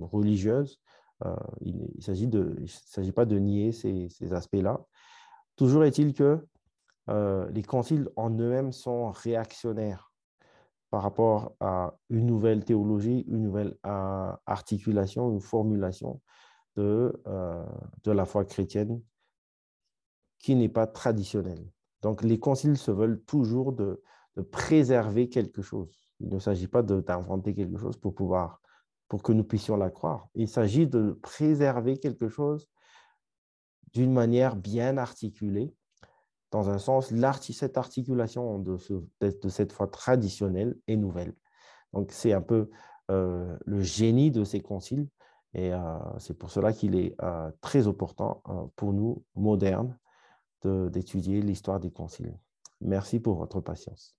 S1: religieuses, euh, il ne s'agit pas de nier ces, aspects-là. Toujours est-il que euh, les conciles en eux-mêmes sont réactionnaires par rapport à une nouvelle théologie, une nouvelle articulation, une formulation de, de la foi chrétienne qui n'est pas traditionnel. Donc, les conciles se veulent toujours de, préserver quelque chose. Il ne s'agit pas d'inventer quelque chose pour pouvoir, pour que nous puissions la croire. Il s'agit de préserver quelque chose d'une manière bien articulée, dans un sens, cette articulation de, cette foi traditionnelle et nouvelle. Donc, c'est un peu euh, le génie de ces conciles, et euh, c'est pour cela qu'il est euh, très opportun pour nous, modernes, d'étudier l'histoire des conciles. Merci pour votre patience.